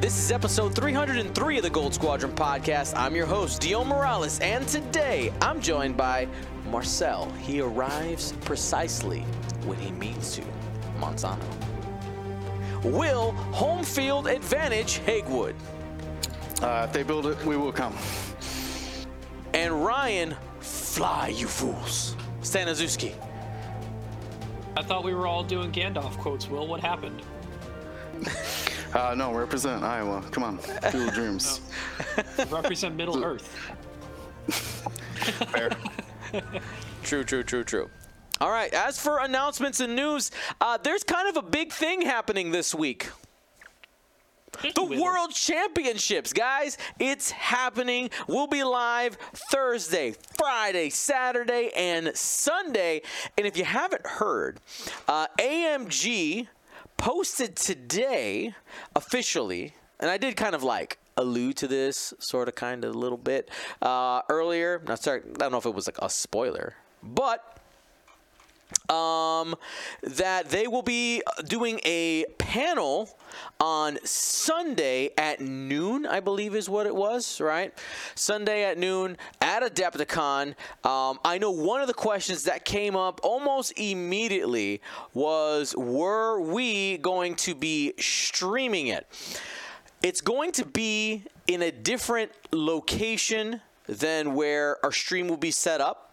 This is episode 303 of the Gold Squadron podcast. I'm your host, Dion Morales, and today I'm joined by Marcel. He arrives precisely when he means to, Monsanto. Will, home field advantage, Hagewood. Uh, if they build it, we will come. And Ryan, fly, you fools. Stanazuski. I thought we were all doing Gandalf quotes. Will, what happened? Uh, no, represent Iowa. Come on, Field of Dreams. Represent Middle Earth. Fair. True, true, true, true. All right, as for announcements and news, uh, there's kind of a big thing happening this week. The World Championships, guys. It's happening. We'll be live Thursday, Friday, Saturday, and Sunday. And if you haven't heard, uh, AMG posted today officially, and I did kind of like allude to this sort of kind of a little bit uh, earlier. Not sorry, I don't know if it was like a spoiler, but um, that they will be doing a panel on Sunday at noon, I believe is what it was, right? Sunday at noon at Adepticon. Um, I know one of the questions that came up almost immediately was were we going to be streaming it? It's going to be in a different location than where our stream will be set up.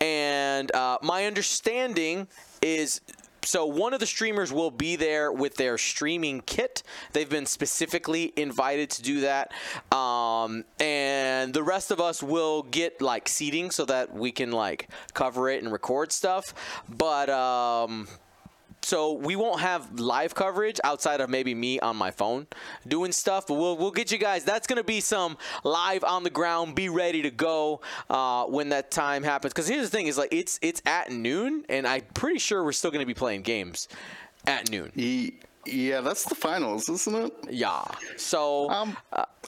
And uh, my understanding is so one of the streamers will be there with their streaming kit. They've been specifically invited to do that. Um, and the rest of us will get like seating so that we can like cover it and record stuff. But um, so we won't have live coverage outside of maybe me on my phone doing stuff but we'll, we'll get you guys that's going to be some live on the ground be ready to go uh, when that time happens because here's the thing is like it's it's at noon and i'm pretty sure we're still going to be playing games at noon yeah, that's the finals, isn't it? yeah so Um,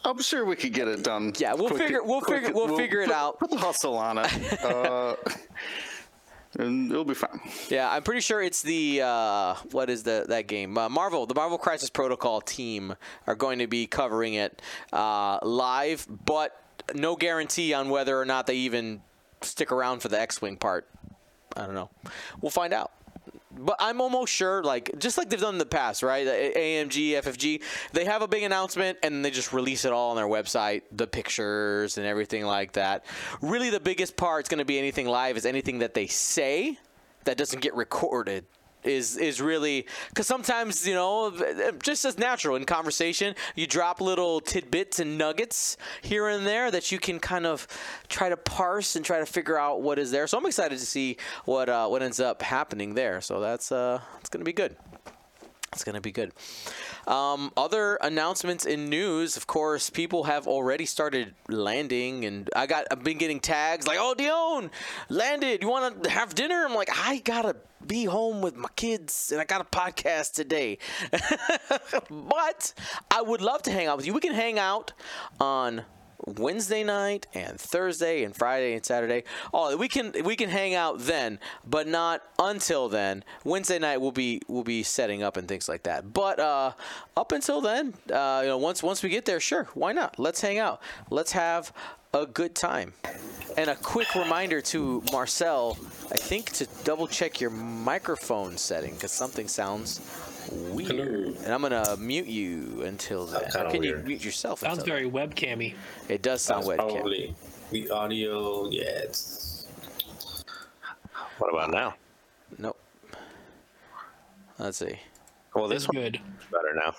I'm sure we could get it done. Yeah, we'll quick- figure- we'll quick- figure- we'll figure it put- out. Put the hustle on it, uh, and it'll be fine. Yeah, I'm pretty sure it's the uh, what is the that game? Uh, Marvel, the Marvel Crisis Protocol team are going to be covering it uh, live, but no guarantee on whether or not they even stick around for the X-wing part. I don't know. We'll find out. But I'm almost sure, like just like they've done in the past, right? AMG, FFG, they have a big announcement and they just release it all on their website, the pictures and everything like that. Really, the biggest part is going to be anything live is anything that they say that doesn't get recorded is is really because sometimes you know just as natural in conversation you drop little tidbits and nuggets here and there that you can kind of try to parse and try to figure out what is there so i'm excited to see what uh, what ends up happening there so that's uh it's gonna be good it's going to be good. Um, other announcements in news, of course, people have already started landing, and I got I've been getting tags like, "Oh, Dion, landed. You want to have dinner?" I'm like, I gotta be home with my kids, and I got a podcast today. but I would love to hang out with you. We can hang out on Wednesday night and Thursday and Friday and Saturday. Oh, we can we can hang out then, but not until then. Wednesday night we'll be we'll be setting up and things like that. But uh, up until then, uh, you know, once once we get there, sure, why not? Let's hang out. Let's have a good time. And a quick reminder to Marcel, I think to double check your microphone setting because something sounds weird. Hello. And I'm gonna mute you until then. kinda Or can you mute yourself? Sounds until then? very webcammy. It does sound That's webcam. probably the audio. Yeah, it's. What about now? Nope. Let's see. Well, this one's good. better now.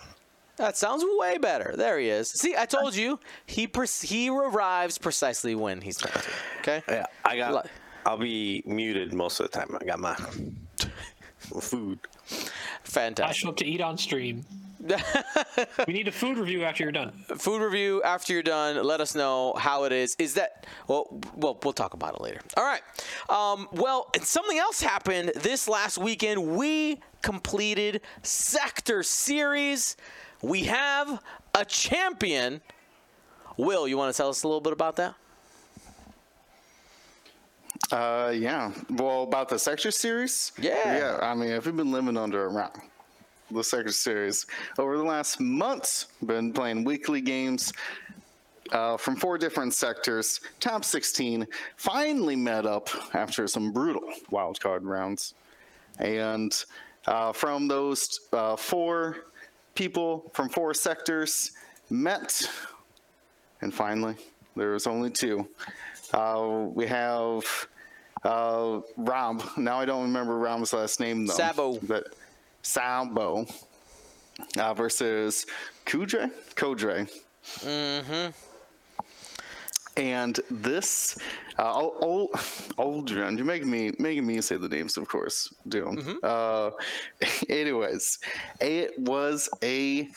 That sounds way better. There he is. See, I told you he pre- he arrives precisely when he's trying to. Okay. Yeah, I got. Li- I'll be muted most of the time. I got my food. I Fantastic. show up to eat on stream. we need a food review after you're done. Food review after you're done. Let us know how it is. Is that well? Well, we'll talk about it later. All right. Um, well, something else happened this last weekend. We completed Sector Series. We have a champion. Will, you want to tell us a little bit about that? Uh, yeah. Well, about the sector series. Yeah. Yeah. I mean, if you've been living under a rock, the Sector Series. Over the last months, been playing weekly games uh, from four different sectors. Top 16 finally met up after some brutal wildcard rounds. And uh, from those uh, four people from four sectors met, and finally, there was only two. Uh, we have uh, Rob. Now I don't remember Rob's last name though. Sabo. But Sabo uh, versus Kudre. Kodre. Mm-hmm. And this, uh, old, Aldrin, you make me making me say the names, of course, Doom. Uh, anyways, it was a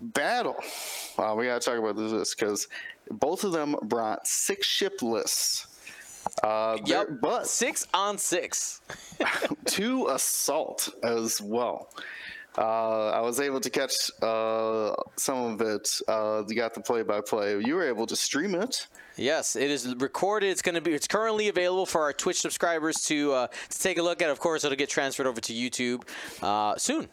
battle. Uh, we gotta talk about this because both of them brought six ship lists. Uh, Yep. but Six on six. to assault as well. Uh, I was able to catch uh, some of it. Uh, you got the play-by-play. You were able to stream it. Yes, it is recorded. It's going to be. It's currently available for our Twitch subscribers to uh, to take a look at. Of course, it'll get transferred over to YouTube uh, soon.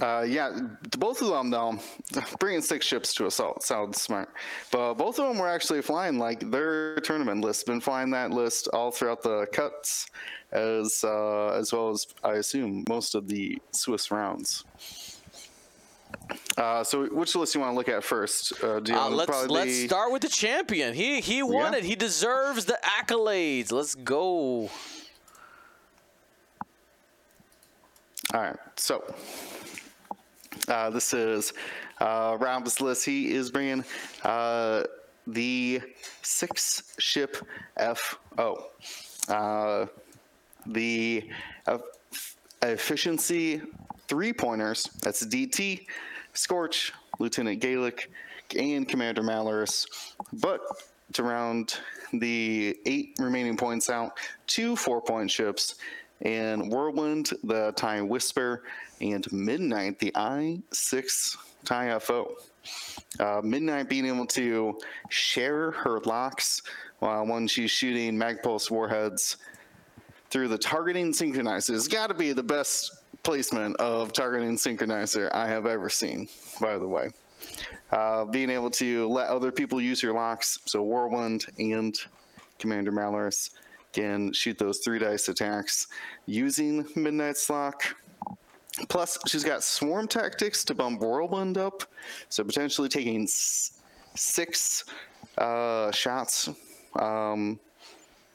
Uh, yeah, both of them though, bringing six ships to assault sounds smart. But both of them were actually flying like their tournament list. Been flying that list all throughout the cuts, as uh, as well as I assume most of the Swiss rounds. Uh, so, which list you want to look at first? Uh, do you Uh, let's let's start with the champion. He he won Yeah. it. He deserves the accolades. Let's go. All right, so uh, this is uh, list. He is bringing uh, the six ship FO. Uh, the uh, efficiency three pointers, that's DT, Scorch, Lieutenant Gaelic, and Commander Malarus. But to round the eight remaining points out, two four point ships, and Whirlwind, the TIE Whisper, and Midnight, the I6 TIE FO. Uh, Midnight being able to share her locks uh, when she's shooting Magpulse warheads through the targeting synchronizer. It's got to be the best placement of targeting synchronizer I have ever seen, by the way. Uh, being able to let other people use your locks, so Whirlwind and Commander Malarus can shoot those three dice attacks using Midnight's Lock. Plus, she's got swarm tactics to bump Whirlwind up, so potentially taking s- six uh, shots um,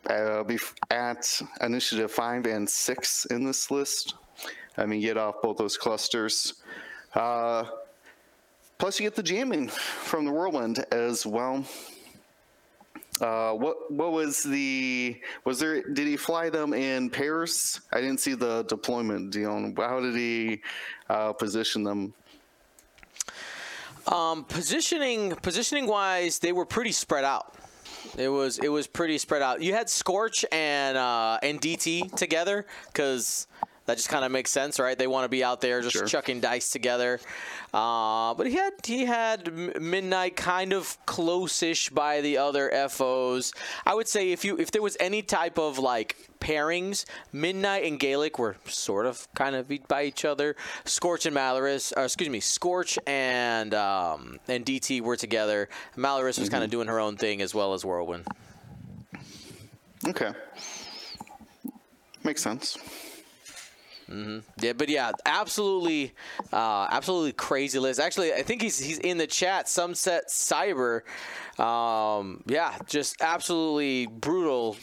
uh, at initiative five and six in this list. I mean, get off both those clusters. Uh, plus, you get the jamming from the whirlwind as well. Uh, what what was the was there? Did he fly them in pairs? I didn't see the deployment, Dion. How did he uh, position them? Um, positioning positioning wise, they were pretty spread out. It was it was pretty spread out. You had Scorch and uh, and DT together because that just kind of makes sense, right? They want to be out there just Sure. chucking dice together. Uh, but he had he had Midnight kind of close-ish by the other FOs. I would say if you if there was any type of like pairings, Midnight and Gaelic were sort of kind of beat by each other. Scorch and Malarus, or excuse me, Scorch and um, and DT were together. Malarus was kind of doing her own thing as well as Whirlwind. Okay, makes sense. Yeah, but yeah, absolutely, uh, absolutely crazy list. Actually, I think he's he's in the chat. Sunset Cyber, um, yeah, just absolutely brutal.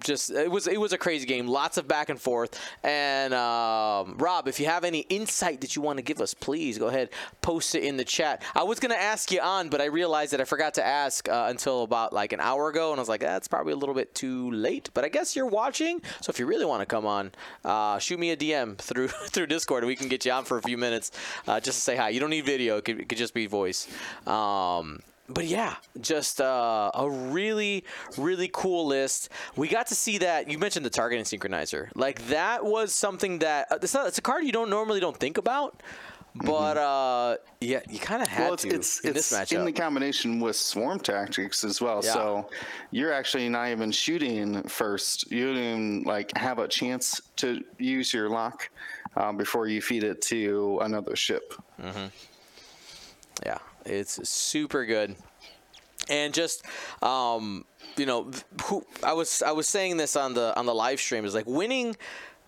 Just it was it was a crazy game. Lots of back and forth. And um, Rob, if you have any insight that you want to give us, please go ahead post it in the chat. I was gonna ask you on, but I realized that I forgot to ask uh, until about like an hour ago, and I was like, that's probably a little bit too late. But I guess you're watching, so if you really want to come on, uh, shoot me a DM through through Discord. And we can get you on for a few minutes uh, just to say hi. You don't need video; it could, it could just be voice. Um, but yeah, just uh, a really, really cool list. We got to see that. You mentioned the targeting synchronizer. Like that was something that uh, it's not. It's a card you don't normally don't think about. but uh, yeah, you kind of had well, it's to it's, in it's this matchup. in the combination with swarm tactics as well. Yeah. So you're actually not even shooting first. You don't even like have a chance to use your lock um, before you feed it to another ship. Yeah, it's super good. And just um, you know, who I was I was saying this on the on the live stream is like winning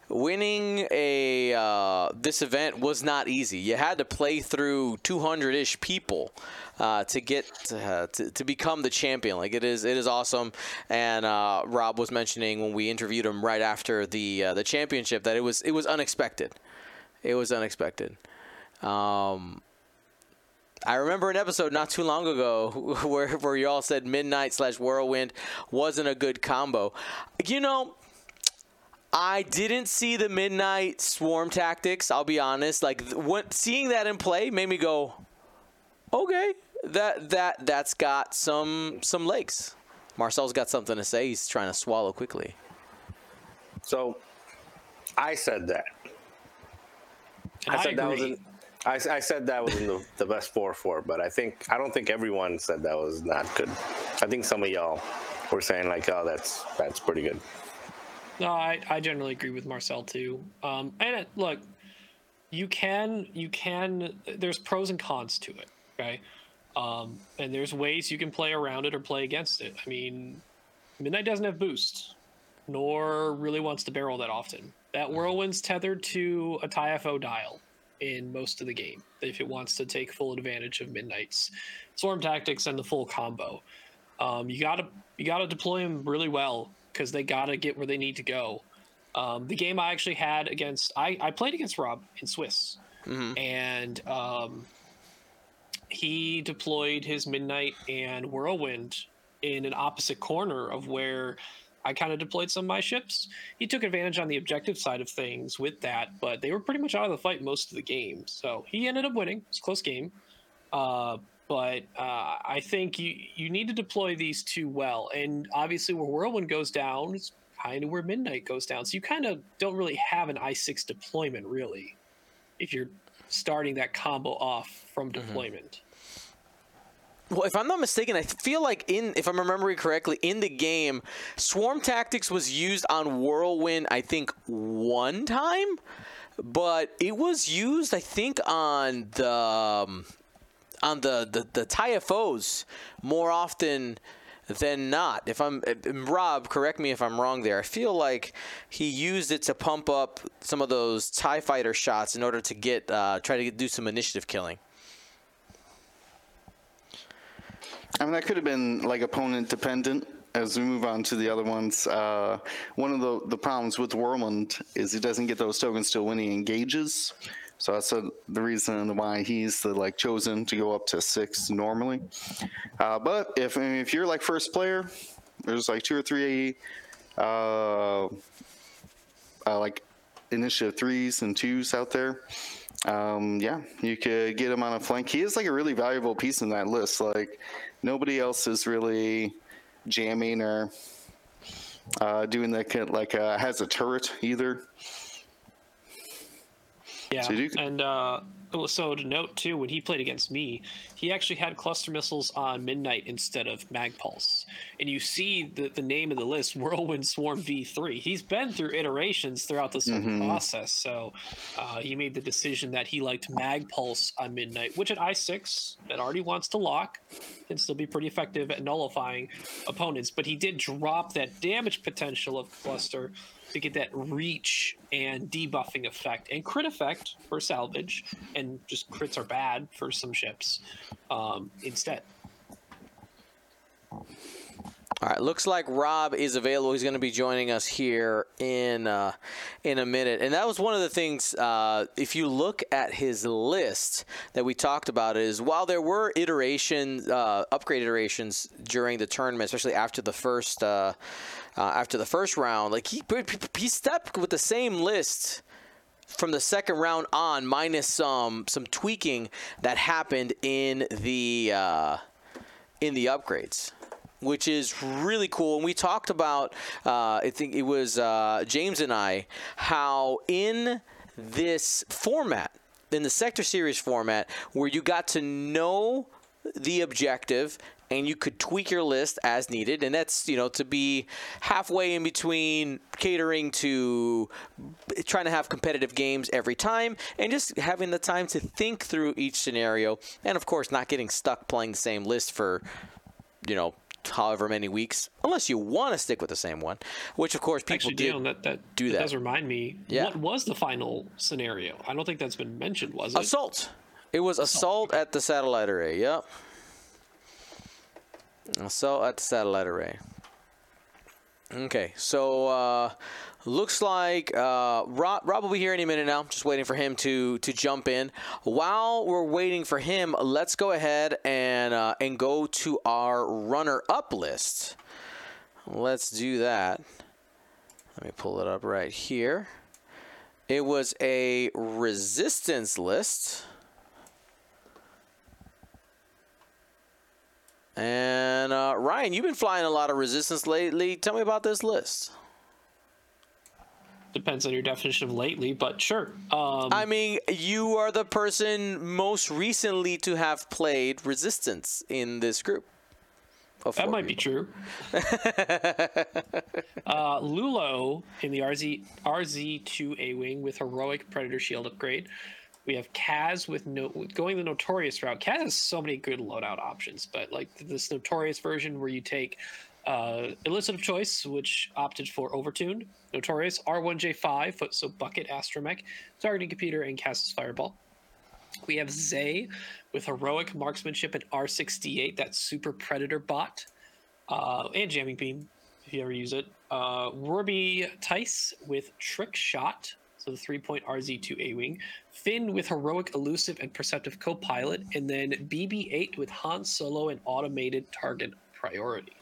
winning a uh, this event was not easy. You had to play through 200-ish people uh, to get uh, to, to become the champion. Like it is it is awesome. And uh, Rob was mentioning when we interviewed him right after the uh, the championship that it was it was unexpected. It was unexpected. Um, I remember an episode not too long ago where where you all said Midnight slash Whirlwind wasn't a good combo. You know, I didn't see the Midnight Swarm tactics. I'll be honest. Like th- what, seeing that in play made me go, okay, that that that's got some some legs. Marcel's got something to say. He's trying to swallow quickly. So, I said that. I, I said that was agree. I, I said that was the, the best four four, but I think I don't think everyone said that was not good. I think some of y'all were saying like, oh, that's that's pretty good. No, I, I generally agree with Marcel too. Um, and it, look, you can you can there's pros and cons to it, okay? Um, and there's ways you can play around it or play against it. I mean, Midnight doesn't have boost, nor really wants to barrel that often. That whirlwind's tethered to a TIFO dial in most of the game if it wants to take full advantage of Midnight's swarm tactics and the full combo. Um, you gotta you gotta deploy them really well because they gotta get where they need to go. Um, the game I actually had against I, I played against Rob in Swiss, and um, he deployed his Midnight and Whirlwind in an opposite corner of where I kind of deployed some of my ships. He took advantage on the objective side of things with that, but they were pretty much out of the fight most of the game. So he ended up winning. It's a close game. Uh, but uh, I think you you need to deploy these two well, and obviously where Whirlwind goes down is kind of where Midnight goes down. So you kind of don't really have an I six deployment really, if you're starting that combo off from deployment. Well, if I'm not mistaken, I feel like in if I'm remembering correctly, in the game, swarm tactics was used on Whirlwind. I think one time, but it was used. I think on the um, on the the, the TIFOs more often than not. If I'm Rob, correct me if I'm wrong there. I feel like he used it to pump up some of those Tie Fighter shots in order to get uh, try to get, do some initiative killing. I mean, that could have been like opponent dependent. As we move on to the other ones, uh, one of the, the problems with Whirlwind is he doesn't get those tokens till when he engages. So that's uh the reason why he's the like chosen to go up to six normally. Uh, but if I mean, if you're like first player, there's like two or three uh, uh, like initiative threes and twos out there. Um, yeah, you could get him on a flank. He is like a really valuable piece in that list. Like nobody else is really jamming or uh, doing that. Like uh, has a turret either. Yeah, So do- and uh, so to note too, when he played against me, he actually had cluster missiles on Midnight instead of Mag Pulse, and you see the the name of the list, Whirlwind Swarm V three. He's been through iterations throughout this Mm-hmm. process, so uh, he made the decision that he liked Mag Pulse on Midnight, which at I six that already wants to lock can still be pretty effective at nullifying opponents, but he did drop that damage potential of cluster to get that reach and debuffing effect and crit effect for salvage, and just crits are bad for some ships um, instead. All right, looks like Rob is available. He's going to be joining us here in uh, in a minute. And that was one of the things. Uh, if you look at his list that we talked about, is while there were iterations, uh, upgrade iterations during the tournament, especially after the first uh, after the first round, like he he stepped with the same list from the second round on, minus some some tweaking that happened in the uh, in the upgrades, which is really cool. And we talked about, uh, I think it was uh, James and I, how in this format, in the sector series format where you got to know the objective and you could tweak your list as needed and that's you know to be halfway in between catering to trying to have competitive games every time and just having the time to think through each scenario and of course not getting stuck playing the same list for you know however many weeks unless you want to stick with the same one which of course people Actually, did Dion, that, that do that that. does remind me. Yeah. What was the final scenario? I don't think that's been mentioned, was it? Assault. It was assault at the satellite array. Yep. Assault at satellite array. Okay, so uh, looks like uh, Rob, Rob will be here any minute now. Just waiting for him to to jump in. While we're waiting for him, let's go ahead and uh, and go to our runner-up list. Let's do that. Let me pull it up right here. It was a resistance list. And uh, Ryan, you've been flying a lot of resistance lately. Tell me about this list. Depends on your definition of lately, but sure. Um, I mean, you are the person most recently to have played resistance in this group. that might be true. uh, Lulo in the RZ RZ2 A wing with heroic Predator Shield upgrade. We have Kaz with no going the Notorious route. Kaz has so many good loadout options, but like this Notorious version where you take uh, illicit of choice, which opted for Overtune, Notorious R1J5, foot so Bucket Astromech, targeting computer, and Kaz's Fireball. We have Zay with heroic marksmanship and R68, that super predator bot, uh, and jamming beam if you ever use it. Uh, Wrobie Tyce with trick shot, so the three point RZ2 A wing. Finn with heroic elusive and perceptive co pilot, and then BB8 with Han Solo and automated target priority.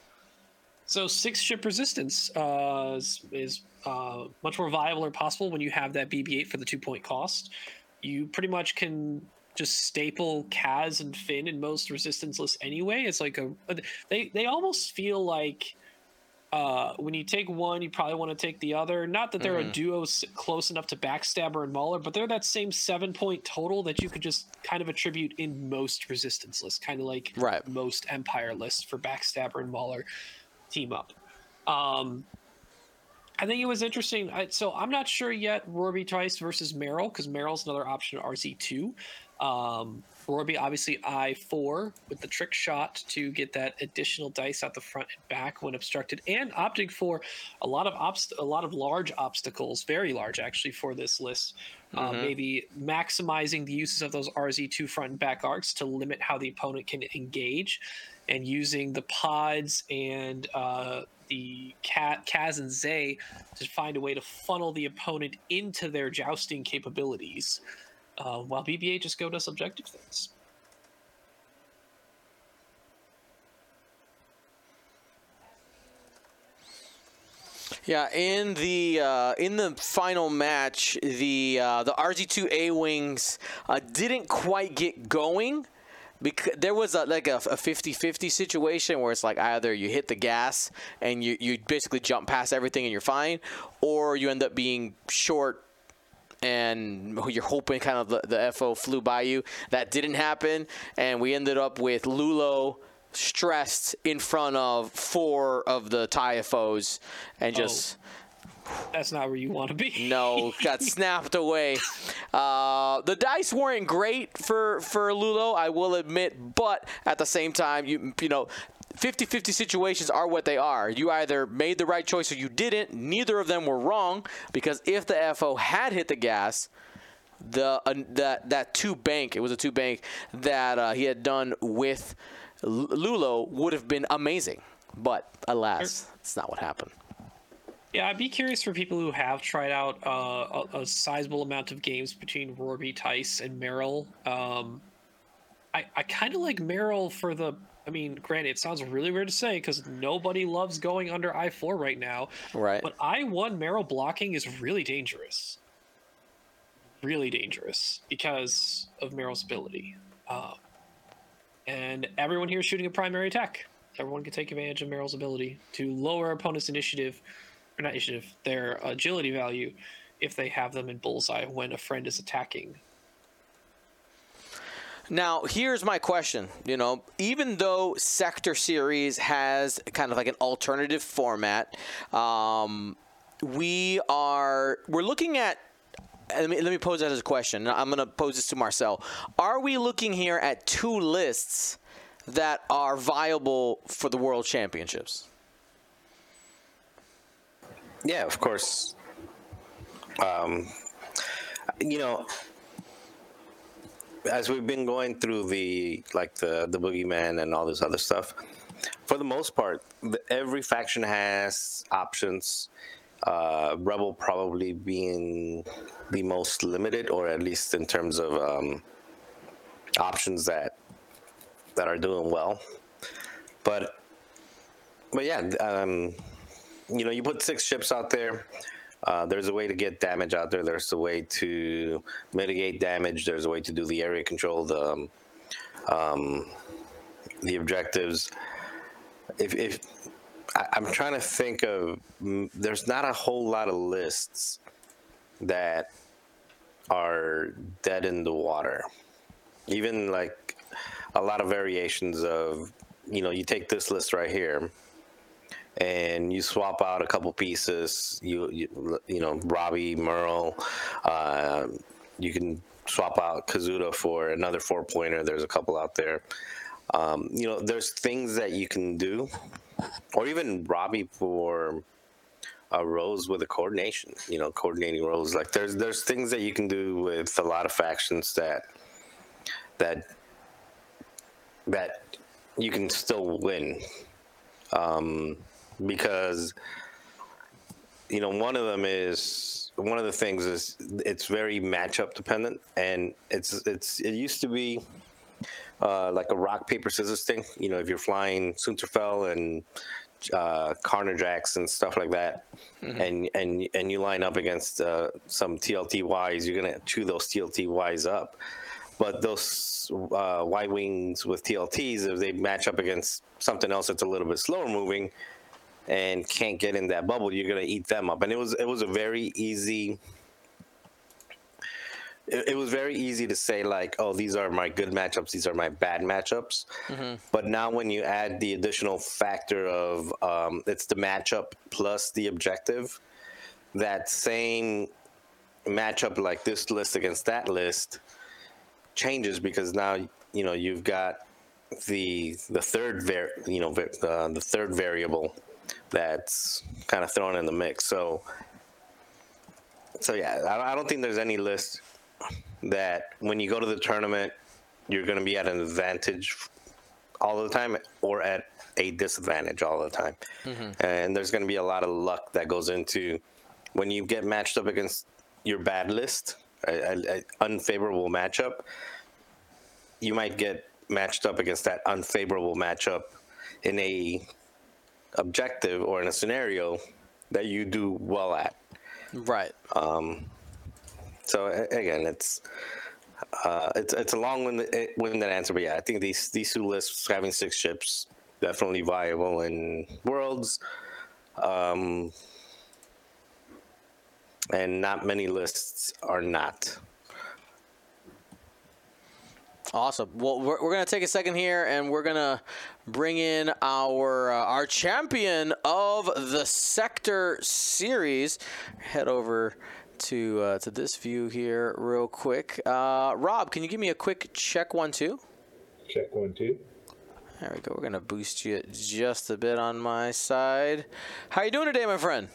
So six ship resistance uh, is, uh, much more viable or possible when you have that BB-8 for the two point cost. You pretty much can just staple Kaz and Finn in most resistance lists anyway. It's like a they they almost feel like uh, when you take one, you probably want to take the other. Not that they're a duo close enough to Backstabber and Mauler, but they're that same seven point total that you could just kind of attribute in most resistance lists, kind of like Right. most Empire lists for Backstabber and Mauler team up. Um, I think it was interesting. I, so I'm not sure yet. Wrobie Tyce versus Merl because Merl's another option at RZ2. Um, Wrobie obviously I4 with the trick shot to get that additional dice out the front and back when obstructed, and opting for a lot of obst- a lot of large obstacles, very large actually for this list. Uh, maybe maximizing the uses of those RZ2 front and back arcs to limit how the opponent can engage, and using the pods and uh, the Cat, Kaz and Zay to find a way to funnel the opponent into their jousting capabilities, uh, while BB-8 just go to subjective things. Yeah, in the uh, in the final match, the uh, the RZ2A wings uh, didn't quite get going because there was a, like a, a 50-50 situation where it's like either you hit the gas and you, you basically jump past everything and you're fine, or you end up being short and you're hoping kind of the, the FO flew by you. That didn't happen, and we ended up with Lulo stressed in front of four of the TIE FOs and just That's not where you want to be. no got snapped away. Uh, the dice weren't great for for Lulo, I will admit, but at the same time, you you know. 50-50 situations are what they are. You either made the right choice or you didn't. Neither of them were wrong because if the FO had hit the gas, the uh, that that two bank it was a two bank that uh, he had done with Lulo would have been amazing, but alas, it's not what happened. Yeah, I'd be curious for people who have tried out uh, a, a sizable amount of games between Wrobie, Tyce, and Merl. Um, I, I kind of like Merl for the. I mean, granted, it sounds really weird to say because nobody loves going under I four right now. Right. But I one Merl blocking is really dangerous. Really dangerous because of Merl's ability. Uh, and everyone here is shooting a primary attack. Everyone can take advantage of Merl's ability to lower opponent's initiative, or not initiative, their agility value, if they have them in bullseye when a friend is attacking. Now, here's my question. You know, even though Sector Series has kind of like an alternative format, um, we are we're looking at. Let me, let me pose that as a question. I'm going to pose this to Marcel. Are we looking here at two lists that are viable for the World Championships? Yeah, of course. Um, you know, as we've been going through the like the the boogeyman and all this other stuff, for the most part, the, every faction has options. Uh, Rebel probably being the most limited, or at least in terms of um, options that that are doing well. But but yeah, um, you know, you put six ships out there. Uh, there's a way to get damage out there. There's a way to mitigate damage. There's a way to do the area control, the um, um, the objectives. If, if I, I'm trying to think of, mm, there's not a whole lot of lists that are dead in the water. Even like a lot of variations of, you know, you take this list right here and you swap out a couple pieces. You you, you know Wrobie Merl. Uh, you can swap out Kazuda for another four pointer. There's a couple out there. Um, you know, there's things that you can do, or even Wrobie for a rose with a coordination. You know, coordinating roles. Like there's there's things that you can do with a lot of factions that that that you can still win. Um, because you know one of them is one of the things is it's very matchup dependent and it's it's it used to be uh, like a rock paper scissors thing. You know if you're flying Soontir Fel and uh, Carnor Jax and stuff like that and and and you line up against uh, some TLTYs you're gonna chew those TLTYs up. But those uh, Y wings with TLTs if they match up against something else that's a little bit slower moving and can't get in that bubble, you're gonna eat them up. And it was it was a very easy. It, it was very easy to say like, oh, these are my good matchups, these are my bad matchups. But now when you add the additional factor of um, it's the matchup plus the objective, that same matchup like this list against that list changes because now you know you've got the the third var you know va- uh, the third variable that's kind of thrown in the mix. So, so yeah, I, I don't think there's any list that when you go to the tournament, you're going to be at an advantage all the time or at a disadvantage all the time. Mm-hmm. And there's going to be a lot of luck that goes into when you get matched up against your bad list, an unfavorable matchup. You might get matched up against that unfavorable matchup in a objective or in a scenario that you do well at. Right. Um, So again, it's uh, it's it's a long winded, winded answer, but yeah, I think these these two lists having six ships definitely viable in worlds, um, and not many lists are not. Awesome. Well, we're, we're gonna take a second here, and we're gonna bring in our uh, our champion of the sector series. Head over to uh, to this view here real quick. Uh, Rob, can you give me a quick check one two? Check one, two. There we go. We're gonna boost you just a bit on my side. How you doing today, my friend?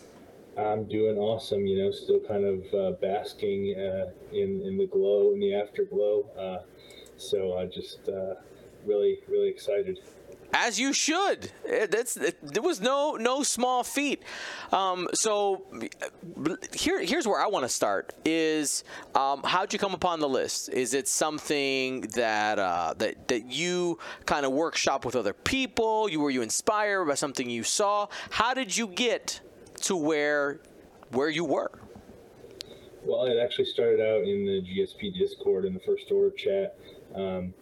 I'm doing awesome. You know, still kind of uh, basking uh, in in the glow, in the afterglow. So I just uh, really, really excited. As you should. It, that's it, there was no no small feat. Um, so here here's where I want to start is um, how'd you come upon the list? Is it something that uh, that that you kind of workshop with other people? You were you inspired by something you saw? How did you get to where where you were? Well, it actually started out in the GSP Discord in the first order chat. Um,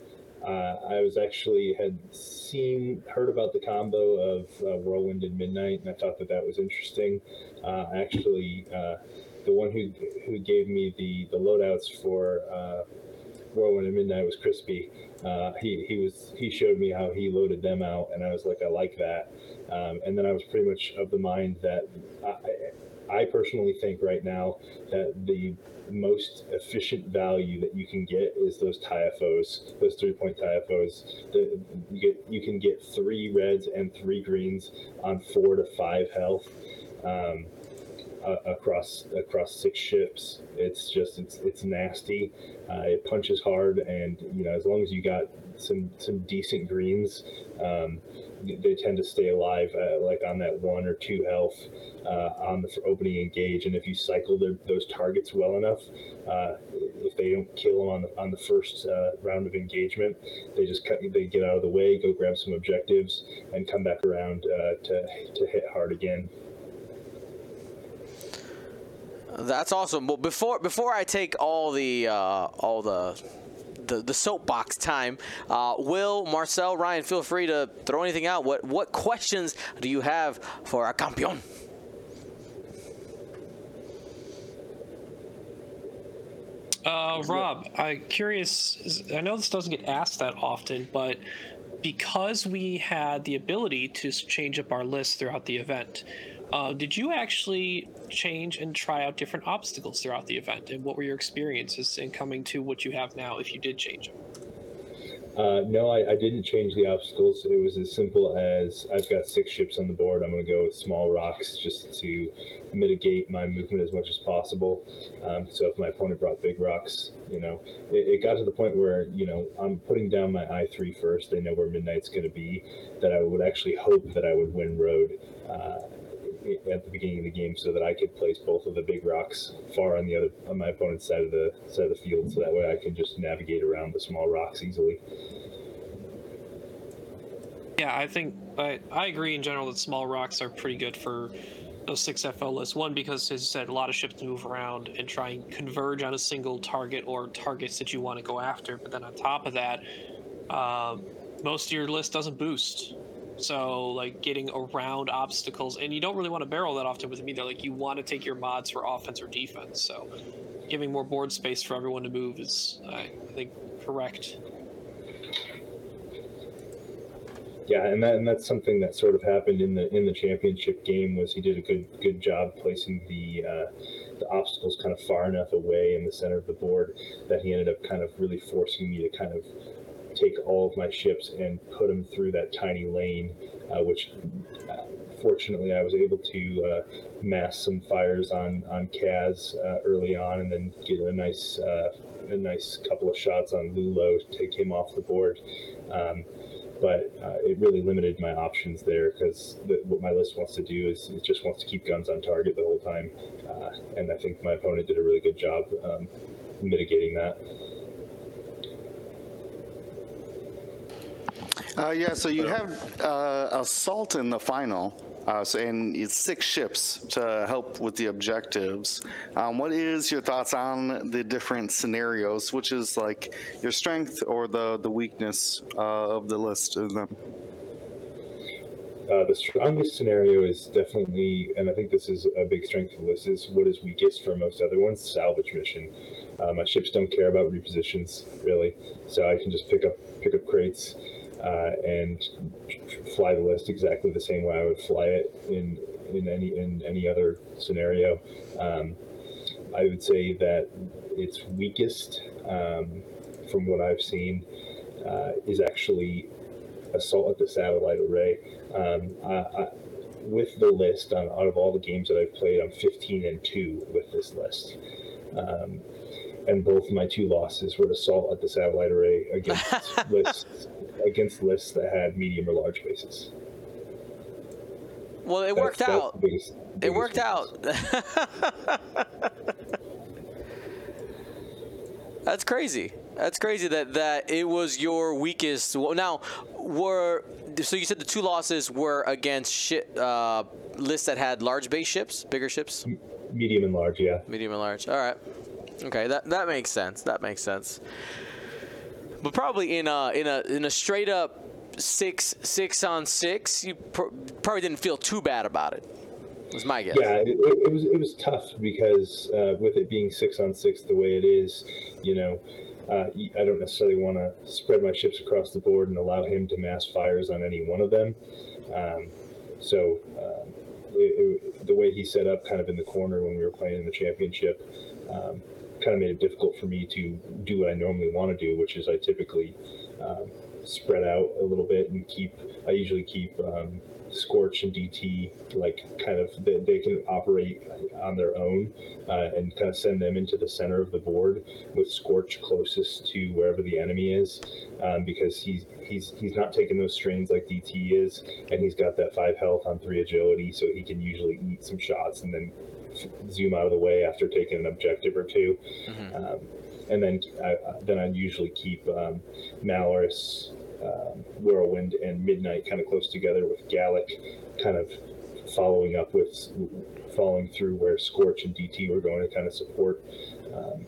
uh, I was actually had seen, heard about the combo of uh, Whirlwind and Midnight, and I thought that that was interesting. Uh, actually, uh, the one who who gave me the the loadouts for uh, Whirlwind and Midnight was crispy. Uh, he he was he showed me how he loaded them out, and I was like, I like that. Um, and then I was pretty much of the mind that I, I personally think right now that the most efficient value that you can get is those TIFOs, those three point TIFOs. The, you get you can get three reds and three greens on four to five health. Um, uh, across across six ships. It's just it's it's nasty. Uh, it punches hard, and you know as long as you got some some decent greens, um, they tend to stay alive, uh, like on that one or two health uh, on the opening engage. And if you cycle their, those targets well enough, uh, if they don't kill them on the on the first uh, round of engagement, they just cut, they get out of the way, go grab some objectives, and come back around uh, to to hit hard again. That's awesome. Well, before before I take all the uh, all the the, the soapbox time, uh, Will Marcel Ryan, feel free to throw anything out. What what questions do you have for our campeón? Uh, Rob, I'm curious. I know this doesn't get asked that often, but because we had the ability to change up our list throughout the event, uh, did you actually change and try out different obstacles throughout the event? And what were your experiences in coming to what you have now if you did change them? Uh, no, I, I, didn't change the obstacles. It was as simple as I've got six ships on the board. I'm going to go with small rocks just to mitigate my movement as much as possible. Um, so if my opponent brought big rocks, you know, it, it, got to the point where, you know, I'm putting down my I3 first. They know where Midnight's going to be, that I would actually hope that I would win road. Uh, at the beginning of the game so that I could place both of the big rocks far on the other on my opponent's side of the side of the field, so that way I can just navigate around the small rocks easily. Yeah, I think I, I agree in general that small rocks are pretty good for those six FO lists. One because, as you said, a lot of ships move around and try and converge on a single target or targets that you want to go after. But then on top of that, um, most of your list doesn't boost. So like getting around obstacles, and you don't really want to barrel that often with them either. Like you want to take your mods for offense or defense. So giving more board space for everyone to move is, I think, correct. Yeah, and that and that's something that sort of happened in the in the championship game was he did a good good job placing the uh, the obstacles kind of far enough away in the center of the board that he ended up kind of really forcing me to kind of take all of my ships and put them through that tiny lane, uh, which uh, fortunately I was able to uh, mass some fires on on Kaz uh, early on, and then get a nice uh, a nice couple of shots on Lulo, take him off the board. Um, but uh, it really limited my options there because what my list wants to do is it just wants to keep guns on target the whole time, and I think my opponent did a really good job um, mitigating that. Uh, yeah, so you have uh, assault in the final, uh, so, and it's six ships to help with the objectives. Um, what is your thoughts on the different scenarios? Which is like your strength or the the weakness uh, of the list of them? Uh, the strongest scenario is definitely, and I think this is a big strength of the list, is what is weakest for most other ones, salvage mission. Uh, my ships don't care about repositions, really, so I can just pick up pick up crates uh, and fly the list exactly the same way I would fly it in in any in any other scenario. Um, I would say that its weakest, um, from what I've seen, uh, is actually assault at the satellite array. Um, I, I, with the list, on, out of all the games that I've played, I'm 15 and two with this list. Um, and both my two losses were assault at the satellite array against lists against lists that had medium or large bases. Well, it that's, worked that's out. Biggest, biggest it worked out. that's crazy. That's crazy that that it was your weakest. Now, were so you said the two losses were against ship, uh, lists that had large base ships, bigger ships. Medium and large, yeah. Medium and large. All right. Okay, that that makes sense. That makes sense. But probably in a in a in a straight up six six on six, you pr- probably didn't feel too bad about it. Was my guess. Yeah, it, it, was it was tough because uh, with it being six on six the way it is, you know, uh, I don't necessarily want to spread my ships across the board and allow him to mass fires on any one of them. Um, so um, it, it, the way he set up kind of in the corner when we were playing in the championship um, kind of made it difficult for me to do what I normally want to do, which is I typically um, spread out a little bit and keep. I usually keep um, Scorch and DT like kind of they, they can operate on their own uh, and kind of send them into the center of the board with Scorch closest to wherever the enemy is um, because he's he's he's not taking those strains like DT is and he's got that five health on three agility so he can usually eat some shots and then zoom out of the way after taking an objective or 2 um, and then I, I- then I'd usually keep um, Malarus, um, Whirlwind, and Midnight kind of close together with Galek, kind of following up with following through where Scorch and DT were going to kind of support. Um,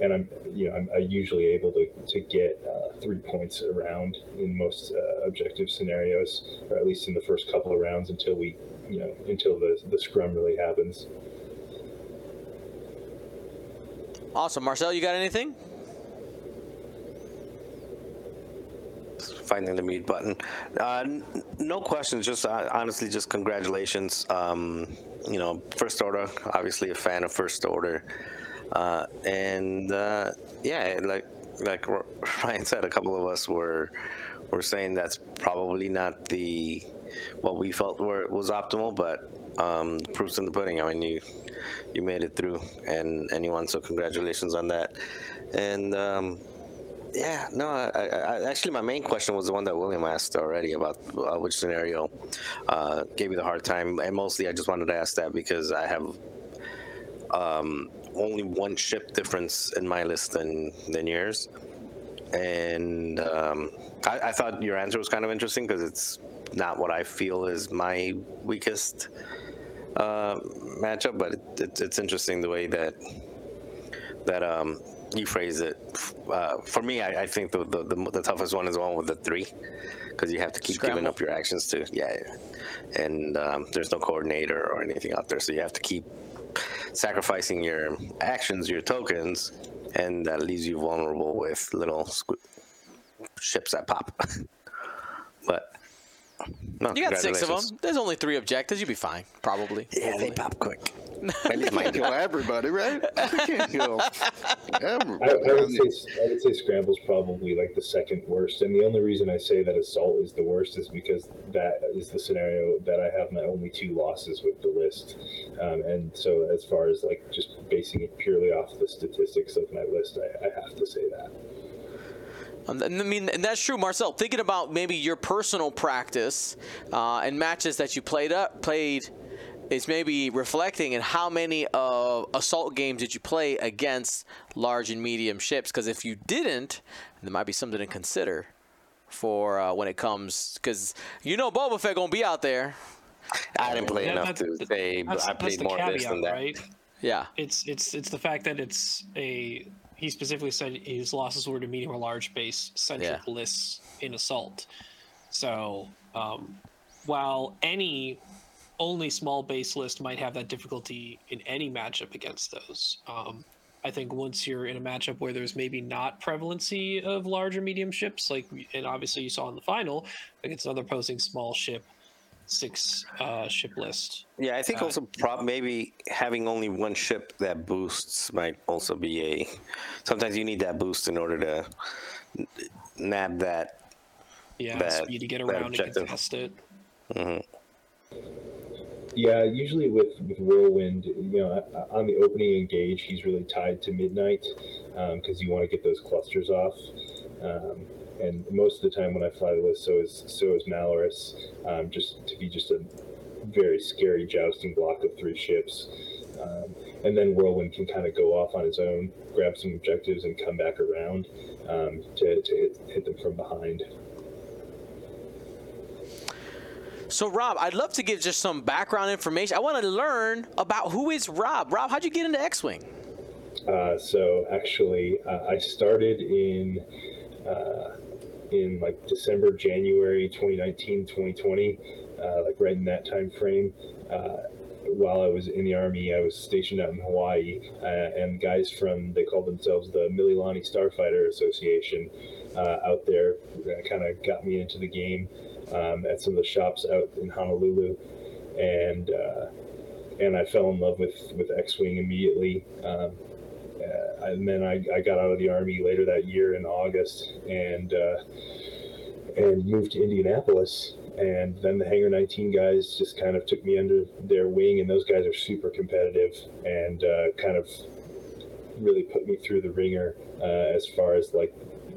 and I'm, you know, I'm, I'm usually able to, to get uh, three points around in most uh, objective scenarios, or at least in the first couple of rounds until we, you know, until the the scrum really happens. Awesome, Marcel. You got anything? finding the mute button. Uh, n- no questions. Just uh, honestly, just congratulations. Um, you know, First Order. Obviously, a fan of First Order, uh, and uh, yeah, like like Ryan said, a couple of us were were saying that's probably not the what we felt were was optimal, but um, proof's in the pudding. I mean, you you made it through, and anyone. So congratulations on that. And um, yeah, no, I, I, actually, my main question was the one that William asked already about uh, which scenario uh, gave you the hard time, and mostly I just wanted to ask that because I have um, only one ship difference in my list than than yours, and um, I, I thought your answer was kind of interesting because it's not what I feel is my weakest uh, matchup, but it, it, it's interesting the way that that um, you phrase it. Uh, for me, I, I think the, the, the the toughest one is the one with the three, because you have to keep giving up your actions to yeah, and um, there's no coordinator or anything out there, so you have to keep sacrificing your actions, your tokens, and that leaves you vulnerable with little squ- ships that pop. but no, You got six of them. There's only three objectives. You'd be fine, probably. Yeah, they pop quick. At least mine Can't kill everybody, right? You can't kill I. I would say I would say Scramble's probably like the second worst, and the only reason I say that Assault is the worst is because that is the scenario that I have my only two losses with the list, um, and so as far as like just basing it purely off the statistics of my list, I, I have to say that. Um, and I mean, and that's true, Marcel. Thinking about maybe your personal practice uh, and matches that you played up, played is maybe reflecting in how many uh, assault games did you play against large and medium ships? Because if you didn't, there might be something to consider for uh, when it comes. Because you know Boba Fett gonna be out there. I didn't play Yeah, enough to say I played the more of this than that. right? Yeah. It's it's it's the fact that it's a he specifically said his losses were to medium or large base centric Yeah. lists in assault. So um, while any only small base list might have that difficulty in any matchup against those, um, I think once you're in a matchup where there's maybe not prevalency of larger medium ships, like and obviously you saw in the final against another opposing small ship, six uh, ship list. Yeah, I think Uh, also prob- maybe having only one ship that boosts might also be a. Sometimes you need that boost in order to nab that. Yeah, That- speed to get that around and objective. contest it. Yeah, usually with, with Whirlwind, you know, on the opening engage, he's really tied to Midnight because you want to get those clusters off. Um, and most of the time when I fly the list, so is so is Malarus, um, just to be just a very scary jousting block of three ships. Um, and then Whirlwind can kind of go off on his own, grab some objectives, and come back around um, to, to hit, hit them from behind. So Rob, I'd love to give just some background information. I want to learn about who is Rob. Rob, how'd you get into X-wing? Uh, so actually, uh, I started in uh, in like December, January 2019, 2020, uh, like right in that time frame. Uh, while I was in the army, I was stationed out in Hawaii, uh, and guys from they called themselves the Mililani Starfighter Association uh, out there kind of got me into the game um, at some of the shops out in Honolulu, and uh, and I fell in love with with X-wing immediately. Um, uh, and then I, I got out of the army later that year in August, and uh, and moved to Indianapolis. And then the Hangar 19 guys just kind of took me under their wing, and those guys are super competitive and uh, kind of really put me through the ringer uh, as far as like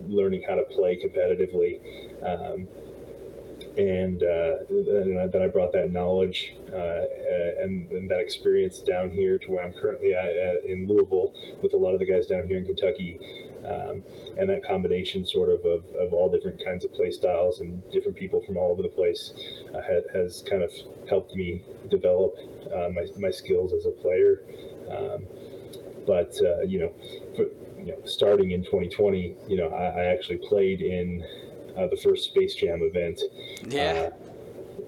learning how to play competitively. Um, and uh, I, then I brought that knowledge uh, and, and, that experience down here to where I'm currently at, at, in Louisville with a lot of the guys down here in Kentucky. Um, and that combination sort of, of, of all different kinds of play styles and different people from all over the place uh, ha- has kind of helped me develop uh, my, my skills as a player. Um, but, uh, you know, for, you know, starting in 2020, you know, I, I actually played in uh, the first Space Jam event. Yeah.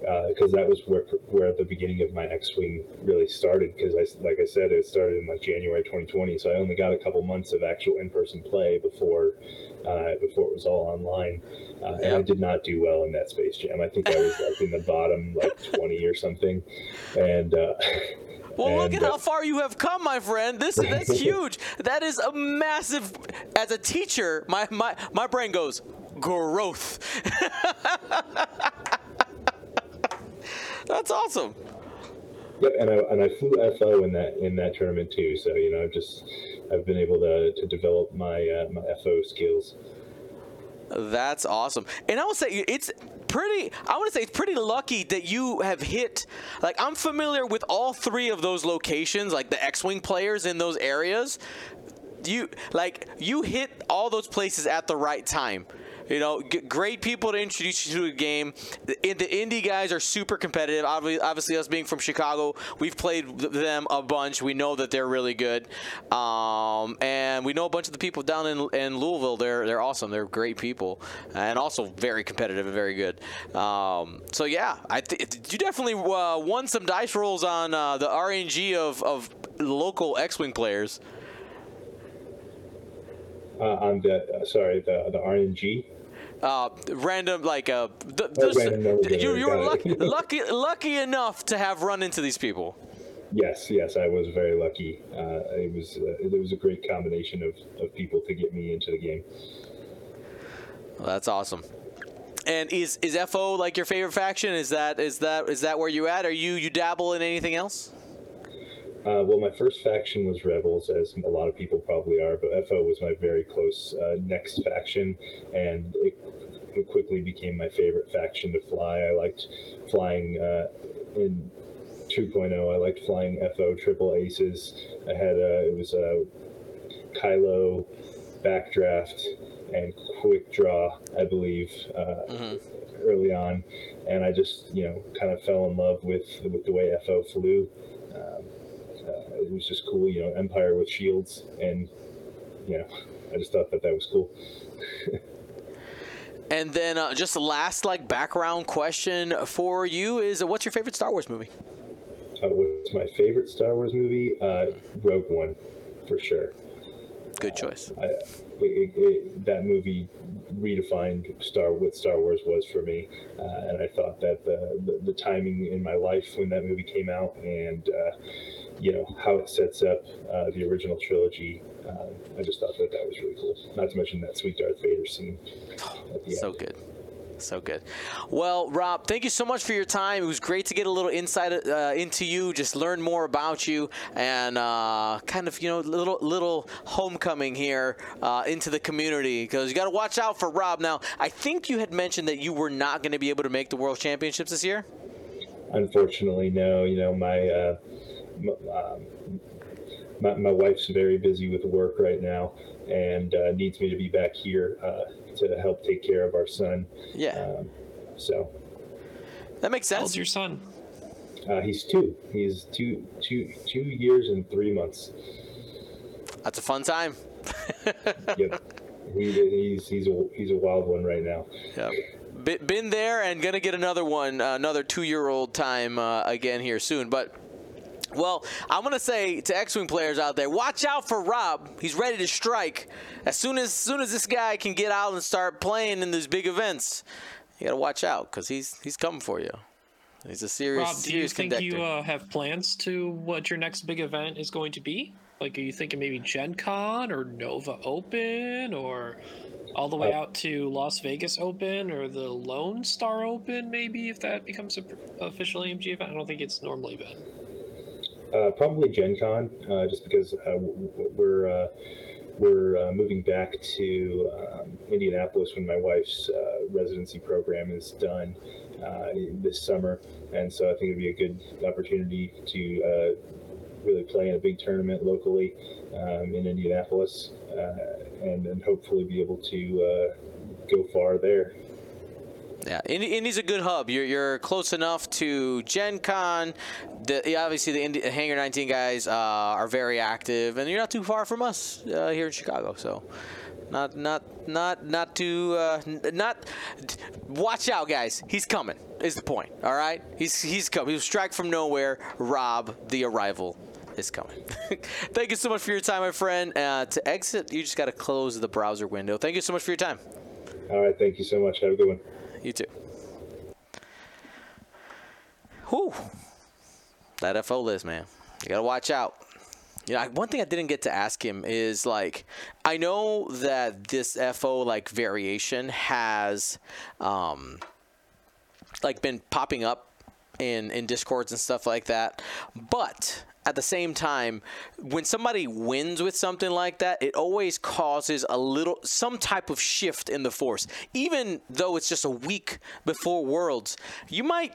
Because uh, uh that was where where the beginning of my X-wing really started. Because I, like I said, it started in like January 2020, so I only got a couple months of actual in-person play before uh, before it was all online. Uh, and I did not do well in that Space Jam. I think I was like in the bottom like 20 or something, and. Uh, well, and, look at how far you have come, my friend. This that's huge. That is a massive. As a teacher, my my my brain goes, growth. That's awesome. Yep, and I and I flew FO in that in that tournament too. So you know, I've just I've been able to to develop my uh, my FO skills. That's awesome. And I would say it's pretty I want to say it's pretty lucky that you have hit like I'm familiar with all three of those locations, like the X-wing players in those areas. You like you hit all those places at the right time. You know, great people to introduce you to a game. The, the indie guys are super competitive. Obviously, obviously, us being from Chicago, we've played them a bunch. We know that they're really good, um, and we know a bunch of the people down in, in Louisville. They're they're awesome. They're great people, and also very competitive and very good. Um, so yeah, I th- you definitely uh, won some dice rolls on uh, the RNG of of local X-wing players. Uh, on the uh, sorry the the RNG uh, random like uh, th- oh, you, you were lucky, lucky lucky enough to have run into these people. Yes, yes, I was very lucky. Uh, it was uh, it was a great combination of, of people to get me into the game. Well, that's awesome. And is is FO like your favorite faction? Is that is that is that where you at? Are you you dabble in anything else? Uh, well, my first faction was Rebels, as a lot of people probably are, but FO was my very close uh, next faction, and it, it, quickly became my favorite faction to fly. I liked flying uh, in 2.0. I liked flying FO triple aces. I had a, it was a Kylo backdraft and quick draw, I believe, uh, mm-hmm. early on, and I just you know kind of fell in love with with the way FO flew. Uh, it was just cool, you know, Empire with shields, and you know, I just thought that that was cool. and then uh, just the last like background question for you is, uh, what's your favorite Star Wars movie? Uh, what's my favorite Star Wars movie? Uh, Rogue One, for sure. Good choice. I, it, it, that movie redefined Star what Star Wars was for me, uh, and I thought that the, the, the timing in my life when that movie came out and uh, you know how it sets up uh, the original trilogy. Uh, I just thought that that was really cool. Not to mention that sweet Darth Vader scene. so end. good. So good. Well, Rob, thank you so much for your time. It was great to get a little insight uh, into you, just learn more about you, and uh, kind of you know little little homecoming here uh, into the community because you got to watch out for Rob. Now, I think you had mentioned that you were not going to be able to make the World Championships this year. Unfortunately, no. You know my uh, um, my, my, wife's very busy with work right now and uh, needs me to be back here uh, to help take care of our son. Yeah. Um, so that makes sense. How's your son? Uh, he's two. He's two, two, two years and three months. That's a fun time. yep. He, he's he's a he's a wild one right now. Yep. Been there and gonna get another one, uh, another two-year-old time uh, again here soon. But Well, I'm gonna say to X-wing players out there, watch out for Rob. He's ready to strike. As soon as, soon as this guy can get out and start playing in these big events, you gotta watch out because he's he's coming for you. He's a serious, Rob, do you think conductor. you uh, have plans to what your next big event is going to be? Like, are you thinking maybe Gen Con or Nova Open or all the way Uh, out to Las Vegas Open or the Lone Star Open, maybe, if that becomes a pr- official AMG event? I don't think it's normally been. Uh, probably Gen Con, uh, just because uh, we're uh, we're uh, moving back to um, Indianapolis when my wife's uh, residency program is done this summer, and so I think it'd be a good opportunity to really play in a big tournament locally um, in Indianapolis, and then hopefully be able to go far there. Yeah, Indy, Indy's a good hub. You're, you're close enough to Gen Con. The, obviously, the Indy, Hangar 19 guys uh, are very active, and you're not too far from us uh, here in Chicago. So, not not not not too uh, not. Watch out, guys. He's coming. Is the point? All right. He's he's coming. He was strike from nowhere. Rob, the arrival. Is coming. Thank you so much for your time, my friend. Uh, to exit, you just got to close the browser window. Thank you so much for your time. All right, thank you so much. Have a good one. You too. Whew. That FO list, man. You gotta watch out. You know, one thing I didn't get to ask him is like, I know that this FO like variation has, um, like been popping up in in discords and stuff like that but at the same time when somebody wins with something like that it always causes a little some type of shift in the force. Even though it's just a week before worlds you might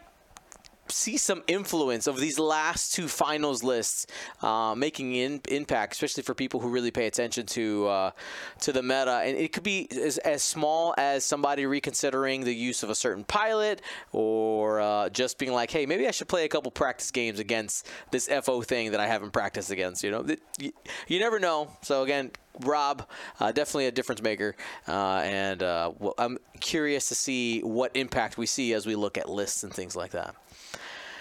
see some influence of these last two finals lists uh, making in, impact, especially for people who really pay attention to uh, to the meta. And it could be as, as small as somebody reconsidering the use of a certain pilot, or uh, just being like, "Hey, maybe I should play a couple practice games against this FO thing that I haven't practiced against." You know, you, you never know. So again. Rob, uh, definitely a difference maker, uh, and uh, well, I'm curious to see what impact we see as we look at lists and things like that.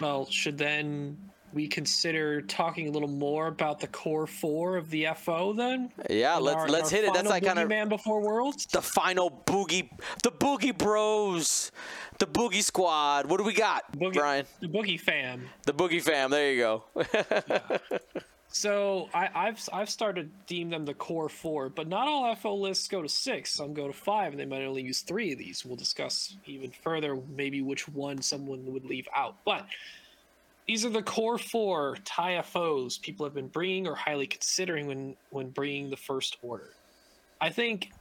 Well, should then we consider talking a little more about the core four of the FO then? Yeah, let's our- let's our hit it. That's like kind of Man Before Worlds. the final boogie, the boogie bros, the boogie squad. What do we got, Boogie, Brian? the Boogie fam. The boogie fam. There you go. So I, I've I've started deem them the core four, but not all FO lists go to six. Some go to five, and they might only use three of these. We'll discuss even further maybe which one someone would leave out. But these are the core four TIE FOs people have been bringing or highly considering when when bringing the First Order. I think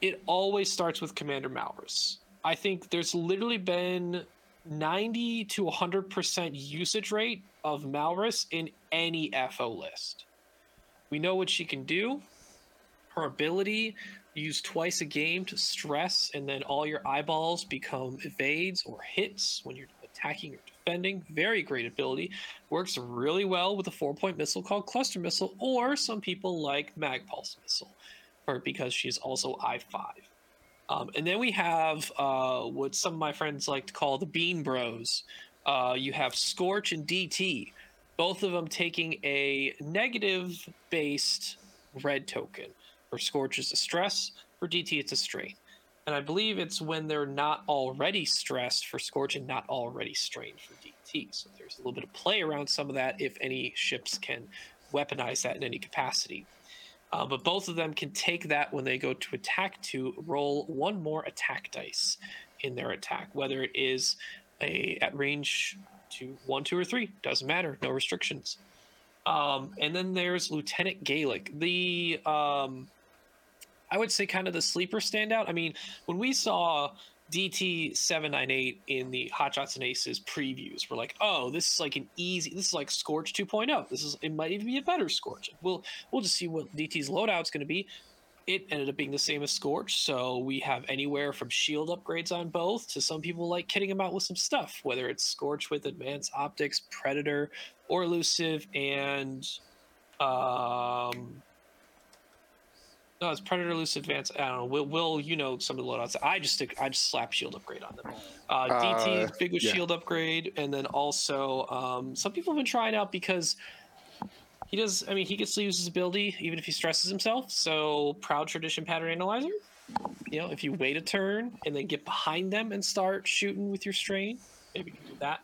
it always starts with Commander Malarus. I think there's literally been 90 to 100% usage rate of Malarus in any FO list. We know what she can do. Her ability used twice a game to stress, and then all your eyeballs become evades or hits when you're attacking or defending. Very great ability. Works really well with a four point missile called Cluster Missile, or some people like Mag Pulse Missile, or because she's also I 5. Um, and then we have uh, what some of my friends like to call the Bean Bros. Uh, you have Scorch and DT, both of them taking a negative based red token. For Scorch, it's a stress. For DT, it's a strain. And I believe it's when they're not already stressed for Scorch and not already strained for DT. So there's a little bit of play around some of that if any ships can weaponize that in any capacity. Uh, but both of them can take that when they go to attack to roll one more attack dice in their attack, whether it is a at range to one, two, or three. Doesn't matter. No restrictions. Um, and then there's Lieutenant Galek. The um, I would say kind of the sleeper standout. I mean, when we saw DT seven nine eight in the Hot Shots and Aces previews, we're like, oh, this is like an easy. This is like Scorch 2.0. This is it might even be a better Scorch. We'll we'll just see what DT's loadout's going to be. It ended up being the same as Scorch, so we have anywhere from shield upgrades on both to some people like kidding him out with some stuff, whether it's Scorch with advanced optics, Predator, or elusive, and um, No, it's Predator Loose Advance. I don't know. Will, will you know some of the loadouts? I just stick. I just slap shield upgrade on them. Uh, DT is Uh, big with yeah. shield upgrade, and then also um, some people have been trying out because he does. I mean, he gets to use his ability even if he stresses himself. So proud tradition pattern analyzer. You know, if you wait a turn and then get behind them and start shooting with your strain, maybe you can do that.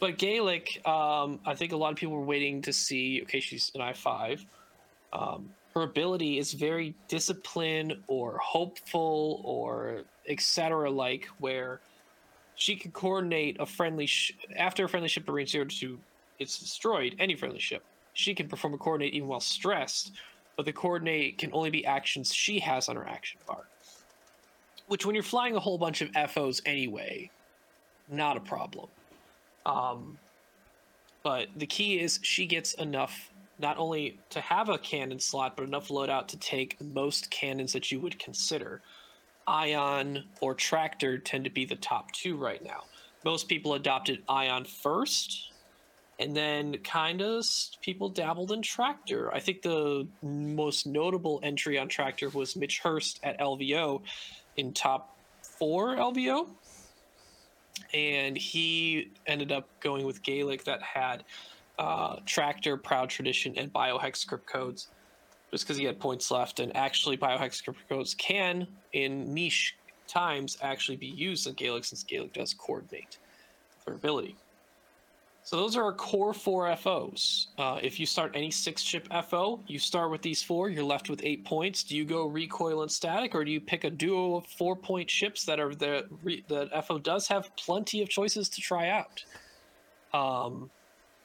But Galek, um, I think a lot of people were waiting to see. Okay, she's an I five. Um, her ability is very disciplined or hopeful or etc. Like where she can coordinate a friendly sh- after a friendly ship to zero to it's destroyed. Any friendly ship, she can perform a coordinate even while stressed, but the coordinate can only be actions she has on her action bar. Which, when you're flying a whole bunch of FOs anyway, not a problem. Um, but the key is she gets enough not only to have a cannon slot, but enough loadout to take most cannons that you would consider. Ion or Tractor tend to be the top two right now. Most people adopted Ion first, and then kind of people dabbled in Tractor. I think the most notable entry on Tractor was Mitch Hurst at LVO in top four LVO. And he ended up going with Galek that had uh, Tractor, Proud Tradition, and Biohexacrypt codes just because he had points left. And actually, Biohexacrypt codes can, in niche times, actually be used in Galek since Galek does coordinate their ability. So those are our core four FOs. Uh, if you start any six ship FO, you start with these four. You're left with eight points. Do you go recoil and static, or do you pick a duo of four point ships that are the the FO does have plenty of choices to try out. Um,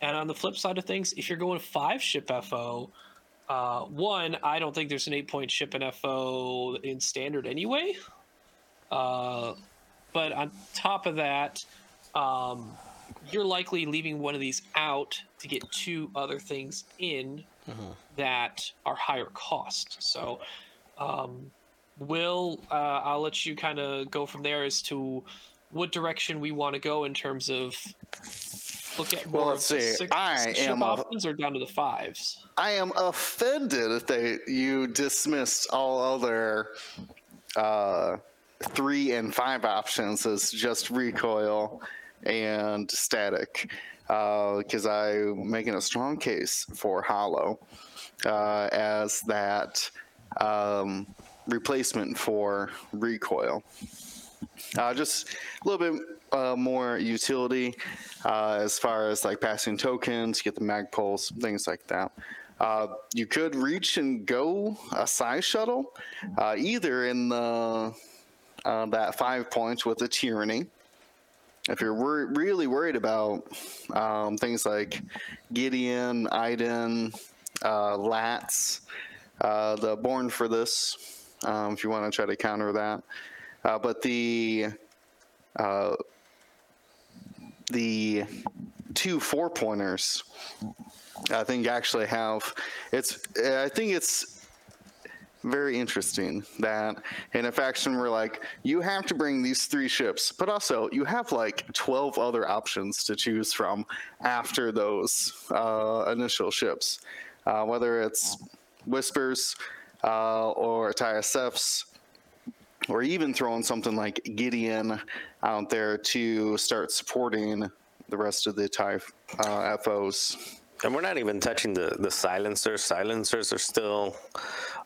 and on the flip side of things, if you're going five ship FO, uh, one, I don't think there's an eight point ship in FO in standard anyway. Uh, but on top of that, um, you're likely leaving one of these out to get two other things in that are higher cost. So, um, Will, uh, I'll let you kind of go from there as to what direction we want to go in terms of look at Well, let's see. six, I am options or down to the fives. I am offended that you dismissed all other uh, three and five options as just recoil and static, because I'm making a strong case for Hollow uh, as that um, replacement for recoil. Uh, just a little bit uh, more utility uh, as far as like passing tokens, get the mag things like that. Uh, you could reach and go a size shuttle, uh, either in the uh, that five points with a tyranny. If you're wor- really worried about um, things like Gideon, Iden, Lats, the Born for this, um, if you want to try to counter that. Uh, but the uh, the two four pointers, I think actually have it's. I think it's very interesting that in a faction we're like you have to bring these three ships but also you have like 12 other options to choose from after those uh, initial ships uh, whether it's whispers uh, or TISFs or even throwing something like Gideon out there to start supporting the rest of the TIE uh, FOs. And we're not even touching the, the silencers. Silencers are still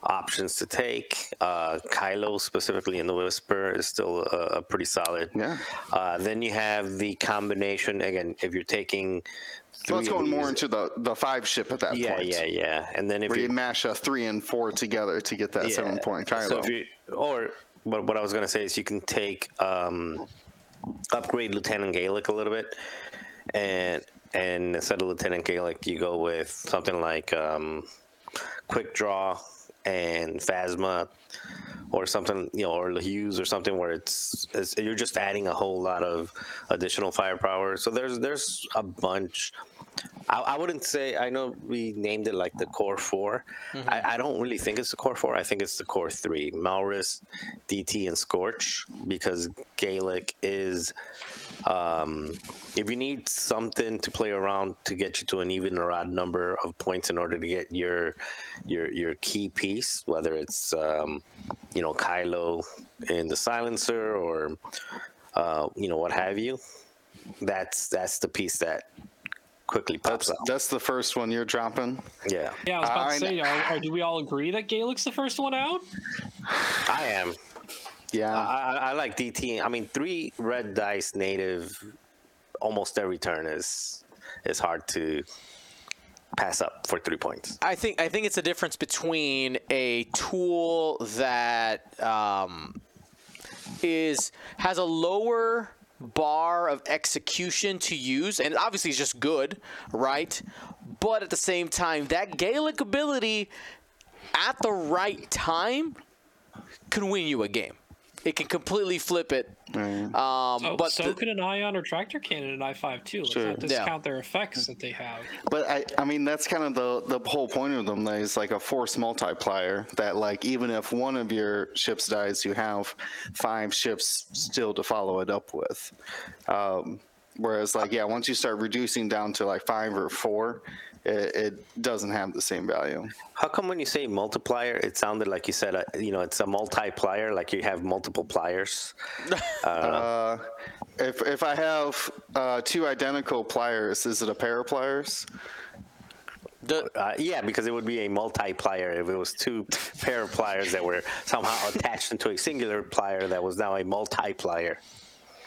options to take. Uh, Kylo, specifically in the Whisper, is still a, a pretty solid. Yeah. Uh, then you have the combination, again, if you're taking. So let's three go of more into the, the five ship at that Yeah, point. yeah, yeah. Yeah. And then if you you mash a three and four together to get that seven point Kylo. So or what, what I was to say is you can take um, upgrade Lieutenant Galek a little bit, and and instead of Lieutenant Galek, you go with something like um, Quick Draw and Phasma, or something you know, or Hughes or something where it's, it's you're just adding a whole lot of additional firepower. So there's there's a bunch. I, I wouldn't say I know we named it like the core 4 I, I don't really think it's the core four. I think it's the core three: Malarus, DT, and Scorch, because Galek is um, if you need something to play around to get you to an even or odd number of points in order to get your your your key piece, whether it's um, you know Kylo in the silencer or uh, you know what have you, that's that's the piece that quickly pops That's out. that's the first one you're dropping. Yeah, Yeah, I was about I- to say, are, are, do we all agree that Galek's the first one out? I am. Yeah. I, I, I like DT. I mean, three red dice native, almost every turn is is hard to pass up for three points. I think I think it's a difference between a tool that um, is has a lower bar of execution to use, and obviously it's just good, right? But at the same time, that Galek ability at the right time can win you a game. It can completely flip it. Um, So, but so the- could an ion or tractor cannon in i5 too. Let's Sure. not Yeah. discount their effects that they have. But I, I mean, that's kind of the the whole point of them. That is like a force multiplier. That like even if one of your ships dies, you have five ships still to follow it up with. Um, whereas like yeah, once you start reducing down to like five or four, it, it doesn't have the same value. How come when you say multiplier, it sounded like you said, uh, you know, it's a multiplier, like you have multiple pliers? Uh, if if I have uh, two identical pliers, is it a pair of pliers? the, Uh, yeah, because it would be a multiplier if it was two pair of pliers that were somehow attached into a singular plier that was now a multiplier.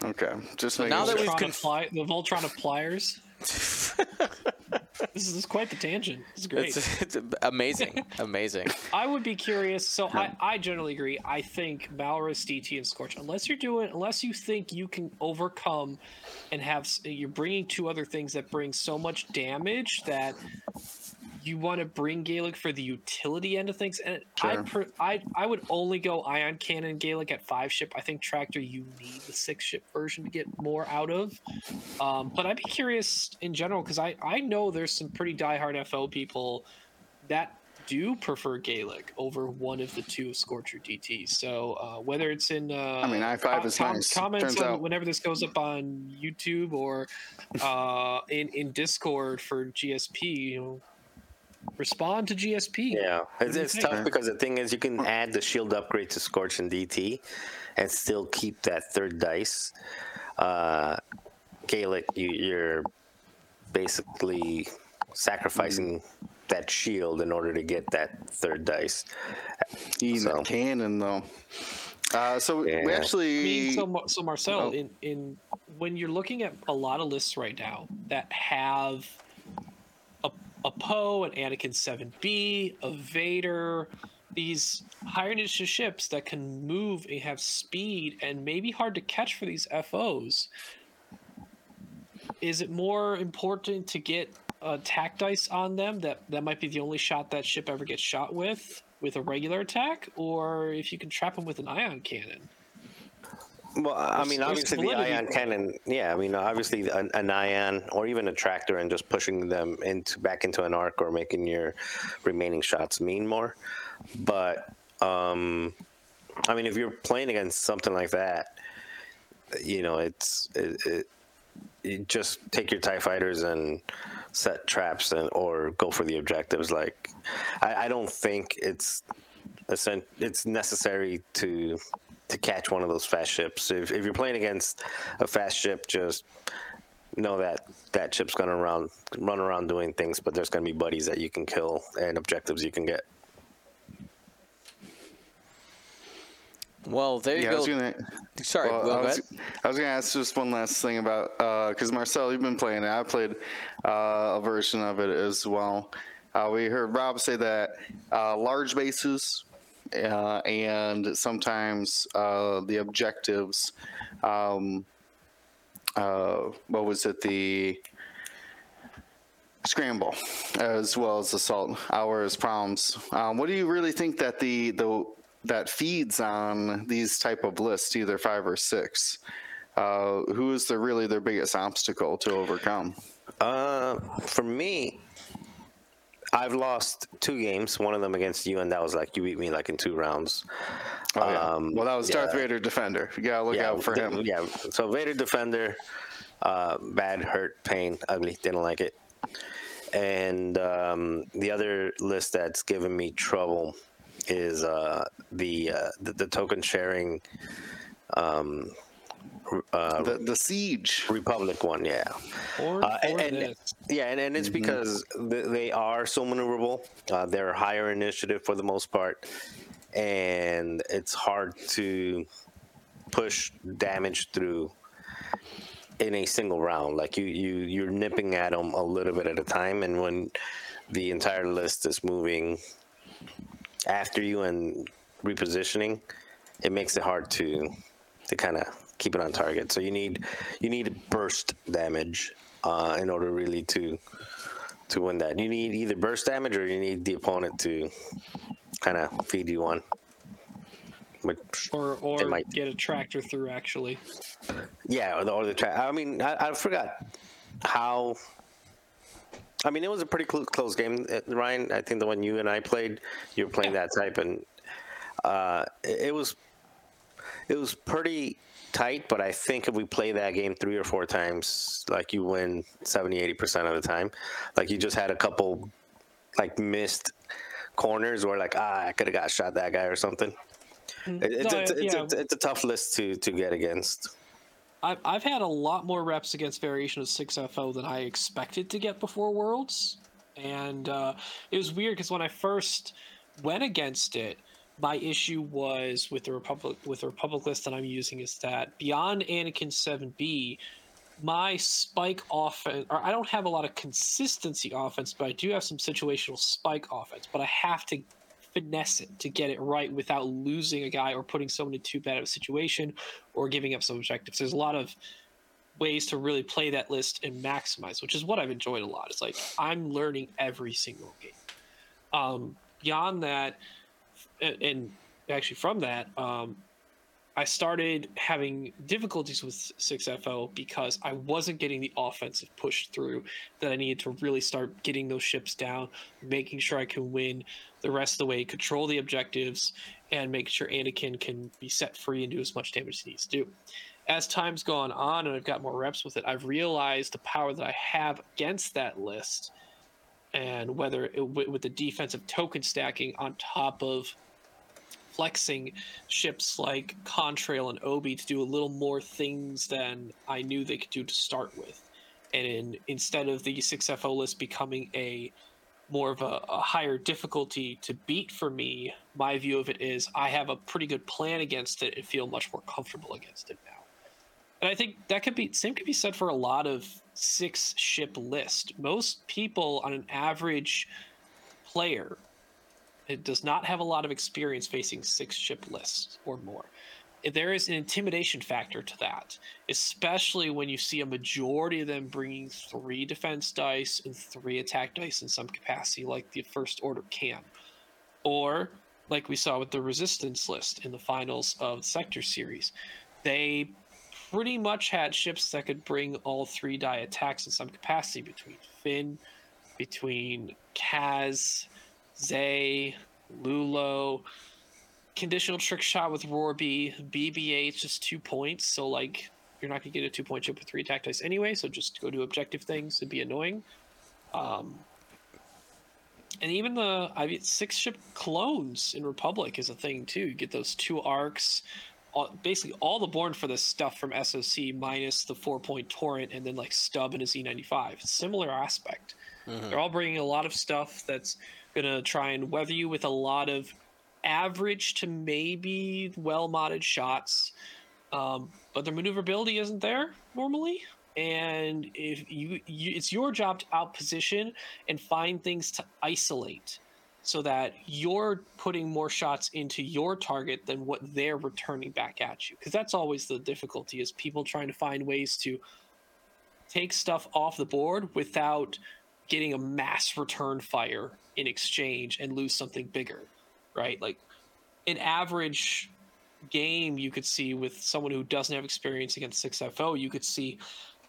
Okay, just making now that sure. we've Voltron conf- the Voltron of pliers. this, is, quite the tangent. It's great. it's, it's amazing, amazing. I would be curious. So I, I generally agree. I think Malarus, DT, and Scorch, unless you're doing, unless you think you can overcome and have, you're bringing two other things that bring so much damage that you want to bring Galek for the utility end of things. And I, per, I, I would only go Ion Cannon Galek at five ship. I think Tractor you need the six ship version to get more out of. Um, but I'd be curious in general because I, I know there's some pretty diehard FO people that do prefer Gaelic over one of the two Scorcher DTs. So uh, whether it's in, uh, I mean, I5 is nice. Comments Turns on out- whenever this goes up on YouTube or uh, in in Discord for GSP, you know, respond to GSP. Yeah, it's, it's think? tough because the thing is, you can add the shield upgrade to Scorch and DT, and still keep that third dice. Uh, Galek, you, you're basically sacrificing that shield in order to get that third dice. Eating So- a cannon though. Uh, so we actually I mean, so, so Marcel, Oh. in, in when you're looking at a lot of lists right now that have a, Poe, an Anakin 7B, a Vader, these higher initiative ships that can move and have speed and maybe hard to catch for these FOs. Is it more important to get attack dice on them that that might be the only shot that ship ever gets shot with with a regular attack, or if you can trap them with an ion cannon? Well, I mean, there's obviously the validity ion cannon. Yeah, I mean, obviously an, an ion or even a tractor and just pushing them into back into an arc or making your remaining shots mean more. But um, I mean, if you're playing against something like that, you know, it's it, it, you just take your Tie fighters and set traps and or go for the objectives. Like, I, I don't think it's it's necessary to to catch one of those fast ships. If, if you're playing against a fast ship, just know that that ship's gonna run run around doing things, but there's gonna be buddies that you can kill and objectives you can get. Well, there you yeah, I go. was gonna. Sorry, well, go I, ahead. was, I was gonna ask just one last thing about because Marcel, you've been playing it. I played uh, a version of it as well. Uh, we heard Rob say that uh, large bases uh, and sometimes uh, the objectives. Um, uh, what was it? The scramble as well as assault hours problems um, what do you really think that the the that feeds on these type of lists either five or six uh, who is the really their biggest obstacle to overcome Uh, for me, I've lost two games. One of them against you, and that was like you beat me like in two rounds. Oh, yeah. Um, well, that was Darth. Vader Defender. You gotta look out for him. Yeah. So Vader Defender, uh, bad, hurt, pain, ugly. Didn't like it. And um, the other list that's given me trouble is uh, the, uh, the the token sharing um, uh, The the siege. Republic one. Yeah. Or, Uh, and, or and- this. yeah, and, and it's because they are so maneuverable. Uh, they're higher initiative for the most part, and it's hard to push damage through in a single round. Like you, you, you're nipping at them a little bit at a time, and when the entire list is moving after you and repositioning, it makes it hard to to kind of keep it on target. So you need you need burst damage uh, in order really to to win that. You need either burst damage or you need the opponent to kind of feed you one. Which Or or might- get a tractor through actually. yeah, or the, or the tra- I mean, I, I forgot how. I mean, it was a pretty cl- close game, uh, Ryan. I think the one you and I played, you were playing that type, and uh, it, it was it was pretty tight. But I think if we play that game three or four times, like you win 70, 80 percent of the time. Like you just had a couple like missed corners where like ah, I could have got shot that guy or something. It- it's, No, it's, it's, yeah. it's a tough list to to get against. I've, I've had a lot more reps against variation of 6FO than I expected to get before Worlds. And uh, it was weird because when I first went against it, my issue was with the Republic with the Republic list that I'm using is that beyond Anakin 7B, my spike offense, or I don't have a lot of consistency offense, but I do have some situational spike offense. But I have to finesse it to get it right without losing a guy or putting someone in too bad of a situation or giving up some objectives. There's a lot of ways to really play that list and maximize, which is what I've enjoyed a lot. It's like I'm learning every single game. Um, beyond that, and, actually from that, um, I started having difficulties with 6FO because I wasn't getting the offensive push through that I needed to really start getting those ships down, making sure I can win the rest of the way, control the objectives, and make sure Anakin can be set free and do as much damage as he needs to do. As time's gone on and I've got more reps with it, I've realized the power that I have against that list, and whether it, with the defensive token stacking on top of flexing ships like Contrail and Obi to do a little more things than I knew they could do to start with. And in, instead of the 6FO list becoming a more of a, a higher difficulty to beat for me, my view of it is I have a pretty good plan against it and feel much more comfortable against it now. And I think that could be same could be said for a lot of six ship list. Most people on an average player it does not have a lot of experience facing six ship lists or more. There is an intimidation factor to that, especially when you see a majority of them bringing three defense dice and three attack dice in some capacity, like the First Order can. Or, like we saw with the Resistance list in the finals of the Sector series, they pretty much had ships that could bring all three die attacks in some capacity between Finn, between Kaz, Zay, Lulo, conditional trick shot with Wrobie, BB-8 is just two points, so like you're not gonna get a two point chip with three attack dice anyway, so just go do objective things and be annoying. Um, and even the I mean, six ship clones in Republic is a thing too. You get those two arcs, all, basically all the born for this stuff from SOC minus the four point torrent and then like stub and a Z95. Similar aspect. They're all bringing a lot of stuff that's gonna try and weather you with a lot of average to maybe well modded shots, um, but their maneuverability isn't there normally. And if you, you, it's your job to outposition and find things to isolate, so that you're putting more shots into your target than what they're returning back at you. Because that's always the difficulty: is people trying to find ways to take stuff off the board without getting a mass return fire in exchange and lose something bigger, right? Like an average game you could see with someone who doesn't have experience against 6FO, you could see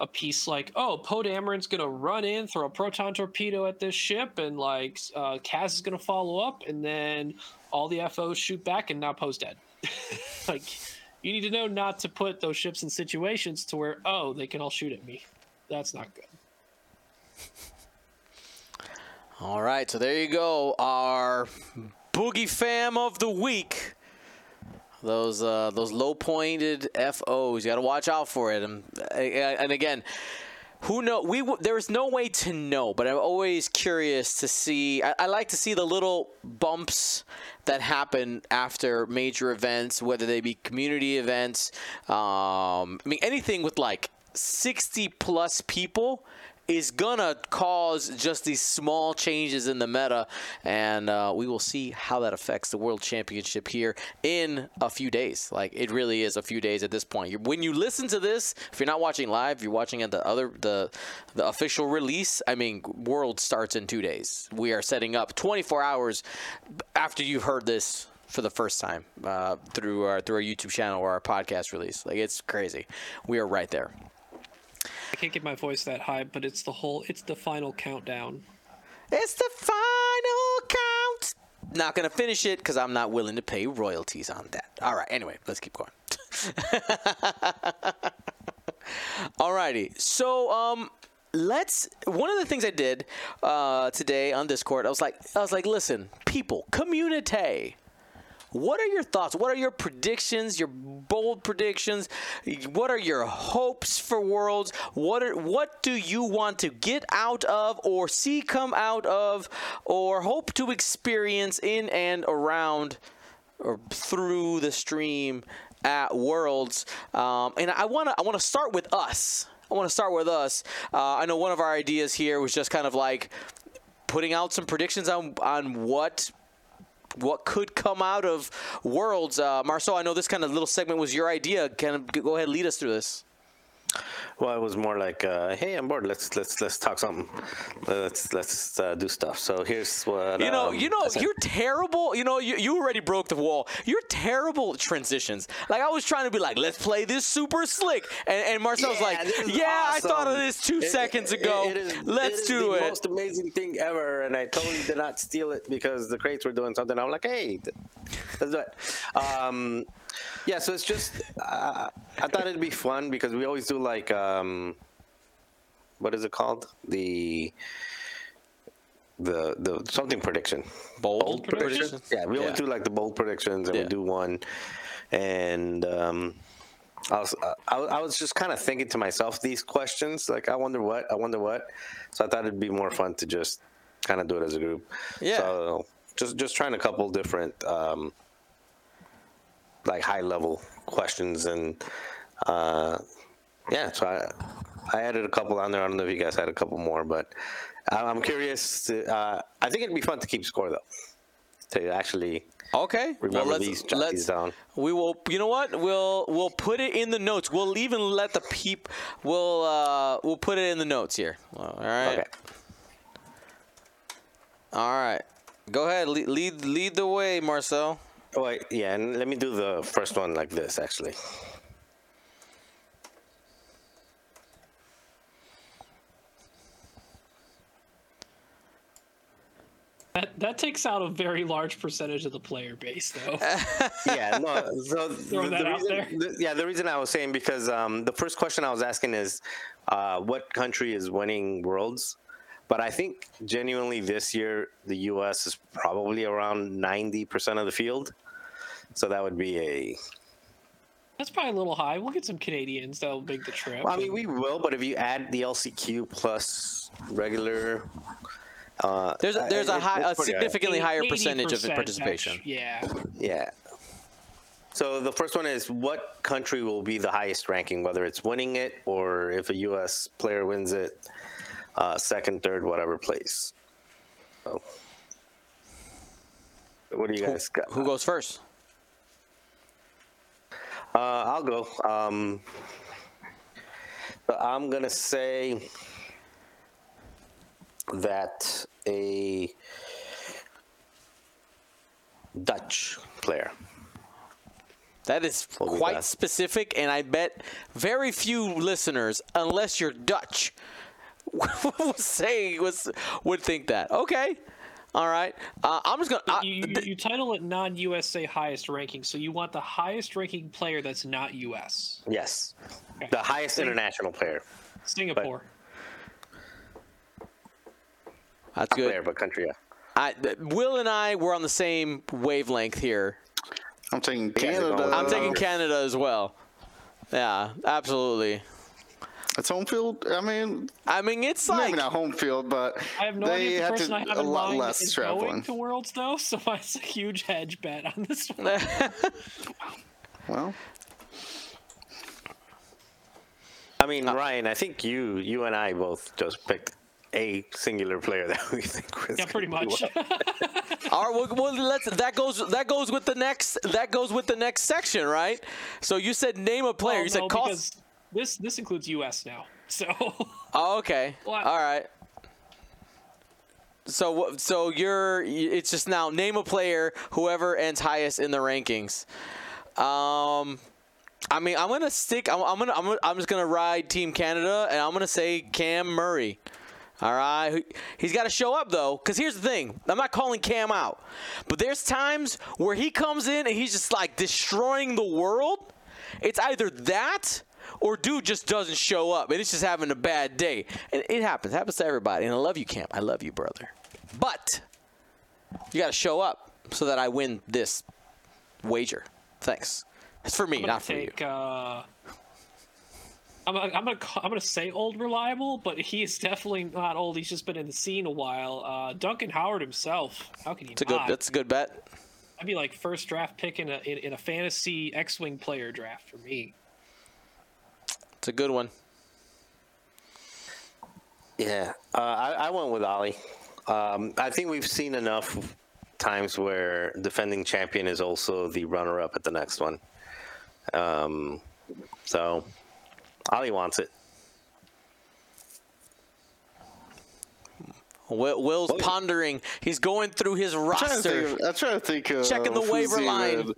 a piece like, "Oh, Poe Dameron's gonna run in, throw a proton torpedo at this ship, and like uh, Kaz is gonna follow up, and then all the FOs shoot back, and now Poe's dead." like, you need to know not to put those ships in situations to where, oh, they can all shoot at me. That's not good. All right, so there you go, our boogie fam of the week. Those uh, those low pointed FOs, you got to watch out for it. And, and again, who know? We w- there is no way to know, but I'm always curious to see. I, I like to see the little bumps that happen after major events, whether they be community events. Um, I mean, anything with like 60 plus people is gonna cause just these small changes in the meta, and uh, we will see how that affects the World Championship here in a few days. Like it really is a few days at this point. When you listen to this, if you're not watching live, you're watching at the other the the official release. I mean, World starts in two days. We are setting up 24 hours after you've heard this for the first time uh, through our through our YouTube channel or our podcast release. Like it's crazy. We are right there. I can't get my voice that high, but it's the whole, it's the final countdown. It's the final count. Not gonna finish it because I'm not willing to pay royalties on that. All right. Anyway, let's keep going. Alrighty. So um, let's. One of the things I did uh, today on Discord, I was like, I was like, listen, people, community. What are your thoughts? What are your predictions? Your bold predictions? What are your hopes for Worlds? What are, what do you want to get out of or see come out of or hope to experience in and around or through the stream at Worlds? Um, and I want to I want to start with us. I want to start with us. Uh, I know one of our ideas here was just kind of like putting out some predictions on on what what could come out of Worlds. Uh, Marcel, I know this kind of little segment was your idea. Can go ahead, lead us through this. Well, it was more like, uh, "Hey, I'm bored. Let's let's let's talk something. Let's let's uh, do stuff." So here's what You know, um, you know, you're terrible. You know, you, you already broke the wall. You're terrible at transitions. Like I was trying to be like, let's play this super slick, and, and Marcel's Yeah, like, yeah, I thought of this two It- seconds ago. it is- let's it is do the it. Most amazing thing ever, and I totally did not steal it because the crates were doing something. I'm like, hey, let's do it. Um, yeah, so it's just uh, I thought it'd be fun because we always do like um, what is it called the the the something prediction Bold, prediction? yeah, we always do like the bold predictions, and Yeah. we do one. And um, I was I, I was just kind of thinking to myself these questions, like I wonder what, I wonder what. So I thought it'd be more fun to just kind of do it as a group. Yeah. So just just trying a couple different um, like high level questions and uh, yeah. So I I added a couple on there. I don't know if you guys had a couple more, but I- I'm curious. To, uh, I think it'd be fun to keep score though. To actually Okay. Remember well, let's, let's, down. We will. You know what? We'll we'll put it in the notes. We'll even let the peep. We'll uh we'll put it in the notes here. All right. Okay. All right. Go ahead. Lead lead, lead the way, Marcel. Oh, yeah, and let me do the first one like this, actually. That that takes out a very large percentage of the player base, though. Yeah, no. So the, that the out reason, there. the- yeah, the reason I was saying because um, the first question I was asking is, uh, what country is winning worlds? But I think genuinely this year the U.S. is probably around ninety percent of the field. So that would be a. That's probably a little high. We'll get some Canadians that'll make the trip. Well, I mean, we will, but if you add the LCQ plus regular, uh, There's a, there's a high, a it's pretty high. significantly higher percentage of that's- participation. Yeah. Yeah. So the first one is what country will be the highest ranking, whether it's winning it or if a U.S. player wins it, uh, second, third, whatever place. So, what do you guys got? Who goes first? Uh, I'll go. Um, but I'm gonna say that a Dutch player. That is quite specific, and I bet very few listeners, unless you're Dutch, would say was would think that. Okay, all right. Uh, I'm just gonna. I- you, you, th- you title it non-USA highest ranking, so you want the highest ranking player that's not US. Yes, Okay. the highest international player, Singapore. that's good. player, but country. Yeah. I, Will and I were on the same wavelength here. I'm taking Canada. I'm taking Canada as well. Yeah, absolutely. It's home field. I mean, I mean, it's like maybe not home field, but I have no they idea the person to I have a lot mind less is traveling. going to Worlds though, so it's a huge hedge bet on this one. Well, I mean, uh, Ryan, I think you you and I both just picked a singular player that we think was yeah, pretty much. well. All right, well, well, let's. That goes. That goes with the next. That goes with the next section, right? So you said name a player. Well, you said no, cost. This this includes US now. So Oh, okay. What? All right. So? So you're. It's just now name a player. Whoever ends highest in the rankings. Um, I mean, I'm gonna stick. I'm, I'm gonna. I'm, gonna, I'm just gonna ride Team Canada, and I'm gonna say Cam Murray. All right, He- he's got to show up though, because here's the thing: I'm not calling Cam out, but there's times where he comes in and he's just like destroying the world. It's either that or dude just doesn't show up and it's just having a bad day. And it happens. It happens to everybody. And I love you, Camp. I love you, brother. But you got to show up so that I win this wager. Thanks. It's for me, not for you. take. Uh, I'm, gonna- I'm gonna I'm gonna say old reliable, but he is definitely not old. He's just been in the scene a while. Uh, Duncan Howard himself. How can he It's a good. That's a good bet. I'd be like first draft pick in a in, in a fantasy X-wing player draft for me. It's a good one. Yeah, uh, I, I went with Ali. Um, I think we've seen enough times where defending champion is also the runner-up at the next one. Um, so Ali wants it. Will, Will's pondering. He's going through his I'm trying to roster. think. I'm trying to think. Of Checking the waiver line.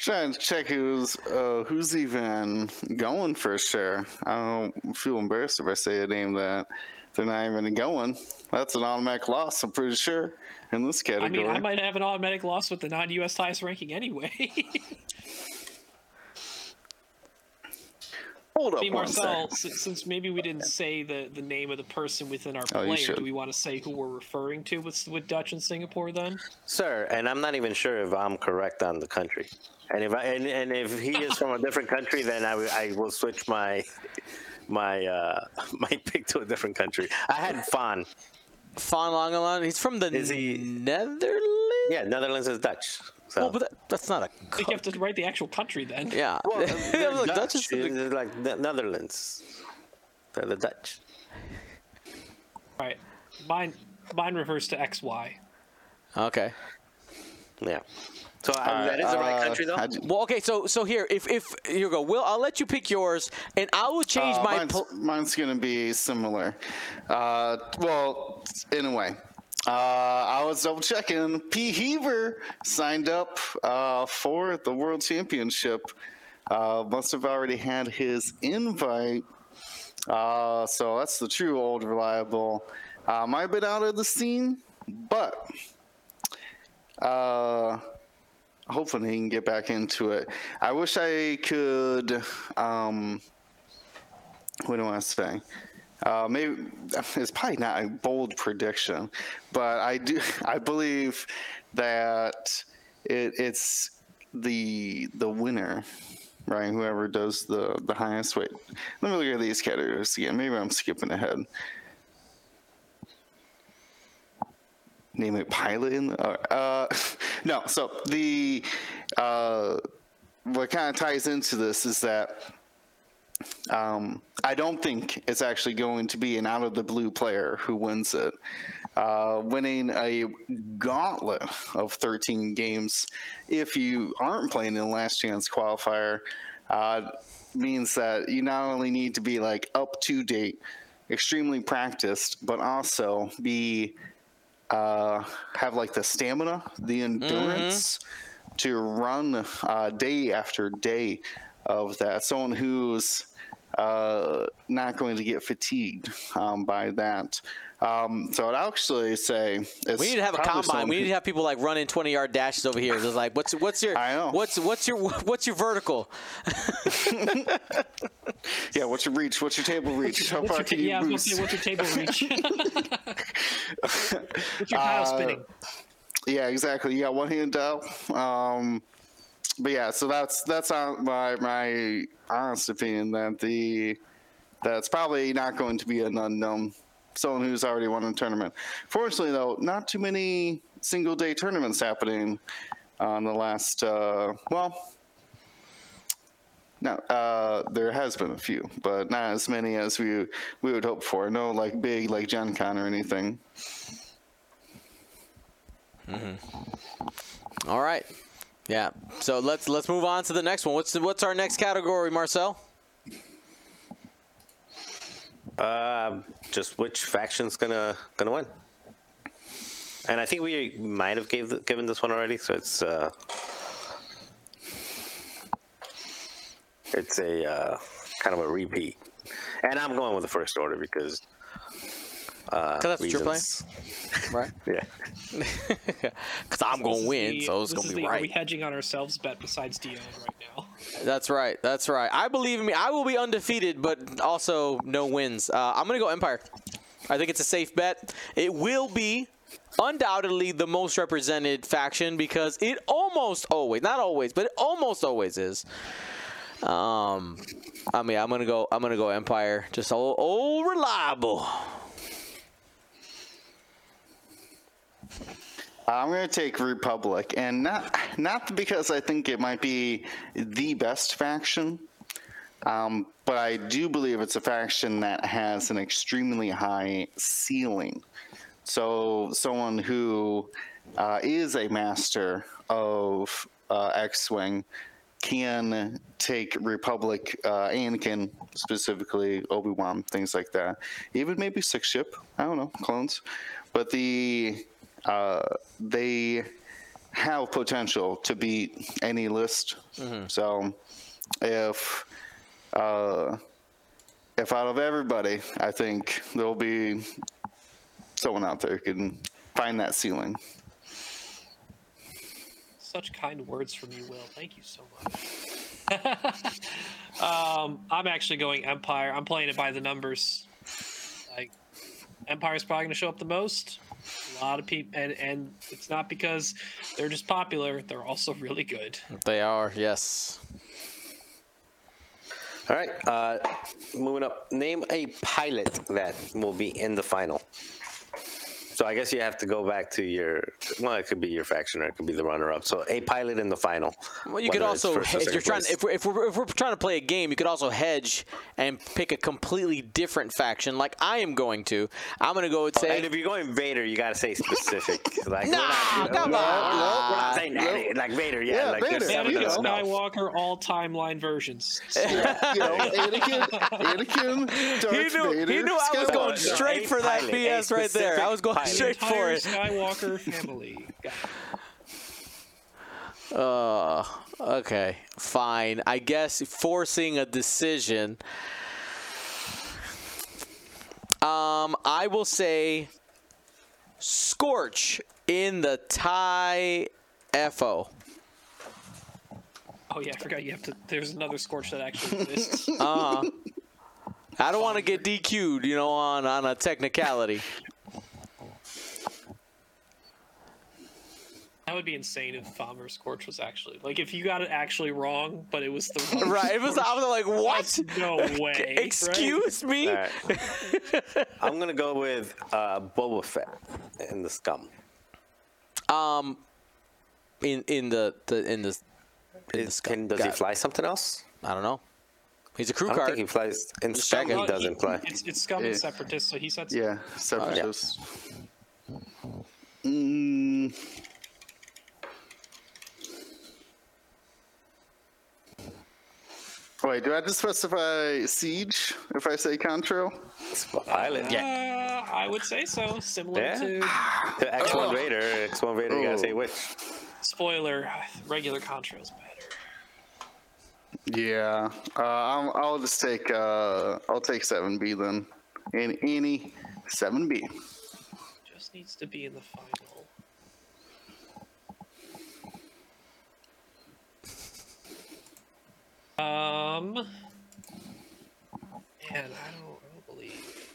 Trying to check who's uh, who's even going for sure. I don't feel embarrassed if I say a name that they're not even going. That's an automatic loss. I'm pretty sure in this category. I mean, I might have an automatic loss with the non-US highest ranking anyway. Hold up Hey Marcel, since, since maybe we didn't say the, the name of the person within our Oh, player, do we want to say who we're referring to with with Dutch and Singapore then? Sir, and I'm not even sure if I'm correct on the country. And if I and, and if he is from a different country, then I will- I will switch my my uh, my pick to a different country. I had Fan. Fawn Longelan. He's from the Is he- Netherlands. Yeah, Netherlands is Dutch. So. Well, but that, that's not a. I think you have to write the actual country then. Yeah. Well, they're was like, Dutch. Dutch is the- It's like the Netherlands. They're the Dutch. Right. Mine mine refers to XY. Okay. Yeah. So uh, that is the right Uh, country, though. I d- Well, okay. So, so here, if if you go, Will, I'll let you pick yours, and I will change Uh, my. mine's, pl- mine's gonna be similar. Uh, well, in a way. Uh, I was double checking. P. Heaver signed up uh, for the World Championship. Uh, must have already had his invite. Uh, so that's the true old reliable. Uh, might have been out of the scene, but uh, hopefully he can get back into it. I wish I could. Um, what do I say? Uh, maybe it's probably not a bold prediction, but I do. I believe that it, it's the the winner, right? Whoever does the the highest. Wait, let me look at these categories again. Maybe I'm skipping ahead. Name it pilot in the. Uh, no, so the uh, what kind of ties into this is that um, I don't think it's actually going to be an out of the blue player who wins it. Uh, winning a gauntlet of 13 games, if you aren't playing in the last chance qualifier, uh, means that you not only need to be like up to date, extremely practiced, but also be uh, have like the stamina, the endurance to run uh, day after day of that. Someone who's uh, not going to get fatigued um, by that. Um, so I'd actually say it's We need to have a combine. someone We need to have people like running 20 yard dashes over here. It's like, what's what's your I know. what's what's your what's your vertical? yeah. What's your reach? What's your table reach? How What's far your, can ta- you yeah, I was gonna boost? say, what's your table reach? what's your tile spinning? Yeah, exactly. You got one hand up. Um, but yeah, so that's that's uh, my my honest opinion that the that's probably not going to be an unknown someone who's already won a tournament. Fortunately, though, not too many single day tournaments happening on the last. Uh, well, no, uh, there has been a few, but not as many as we we would hope for. No, like big like Gen Con or anything. All right. Yeah. So let's let's move on to the next one. What's what's our next category, Marcel? Uh, just which faction's gonna gonna win? And I think we might have gave given this one already, so it's uh, it's a uh, kind of a repeat. And I'm going with the first order because uh, that's what you're playing? Reasons. Right. Yeah. Because I'm This gonna win, the- so it's gonna be the, Are we hedging on ourselves bet besides Dion right now? That's right. That's right. I believe in me. I will be undefeated, but also no wins. Uh, I'm gonna go Empire. I think it's a safe bet. It will be undoubtedly the most represented faction because it almost always, not always, but it almost always is. Um, I mean, I'm gonna go. I'm gonna go Empire. Just old, old reliable. I'm going to take Republic, and not not because I think it might be the best faction, um, but I do believe it's a faction that has an extremely high ceiling. So someone who uh, is a master of uh, X-wing can take Republic, uh, Anakin specifically, Obi Wan, things like that. Even maybe six ship. I don't know, clones. But the uh, they have potential to beat any list. So if uh, if out of everybody, I think there'll be someone out there who can find that ceiling. Such kind words from you, Will. Thank you so much. um, I'm actually going Empire. I'm playing it by the numbers. Like Empire's probably going to show up the most. A lot of people, and and it's not because they're just popular. They're also really good. They are. Yes. All right. Uh, moving up. Name a pilot that will be in the final. So I guess you have to go back to your. Well, it could be your faction or it could be the runner-up. So a pilot in the final. Well, you could also, if you're second trying, place. if we're, if we're if we're trying to play a game, you could also hedge and pick a completely different faction, like I am going to. I'm gonna go and oh, say, and if you're going Vader, you gotta say specific. Like, Nah, we're not, come we're on. not- We're not saying that, like Vader. Yeah, Yeah, like Vader, there's seven you know. Skywalker all timeline versions. you know, Anakin, Anakin, Darth he knew, Vader, he knew I was going straight for that BS right there. I was going specific straight for it. Skywalker family. Got. Uh, okay, fine. I guess forcing a decision. Um, I will say Scorch in the tie FO. Oh yeah, I forgot you have to. There's another Scorch that actually exists. Uh, I don't want to get DQ'd, you know, on on a technicality. That would be insane if Bomber Scorch was actually like if you got it actually wrong, but it was the wrong Right? It was. I was like, what? That's no way. right? Excuse me. All right. I'm gonna go with uh, Boba Fett in the scum. Um, in in the, the in the in the Is, scum. can, does Got he fly something else? I don't know. He's a crew I don't card. think he flies in Just scum. He Uh, doesn't fly. It's it's scum Yeah. and separatist, so he said Yeah, separatists. Mm. Wait, do I just specify siege if I say Contrail? It's a pilot. Yeah. Uh, I would say so. Similar Yeah. to To X1 Vader, X1 Vader, you gotta say Oh. which. Spoiler: regular Contrail's better. Yeah, uh, I'll, I'll just take uh, I'll take seven B then. Any any seven B. Just needs to be in the final. Um, man, I don't, I don't believe.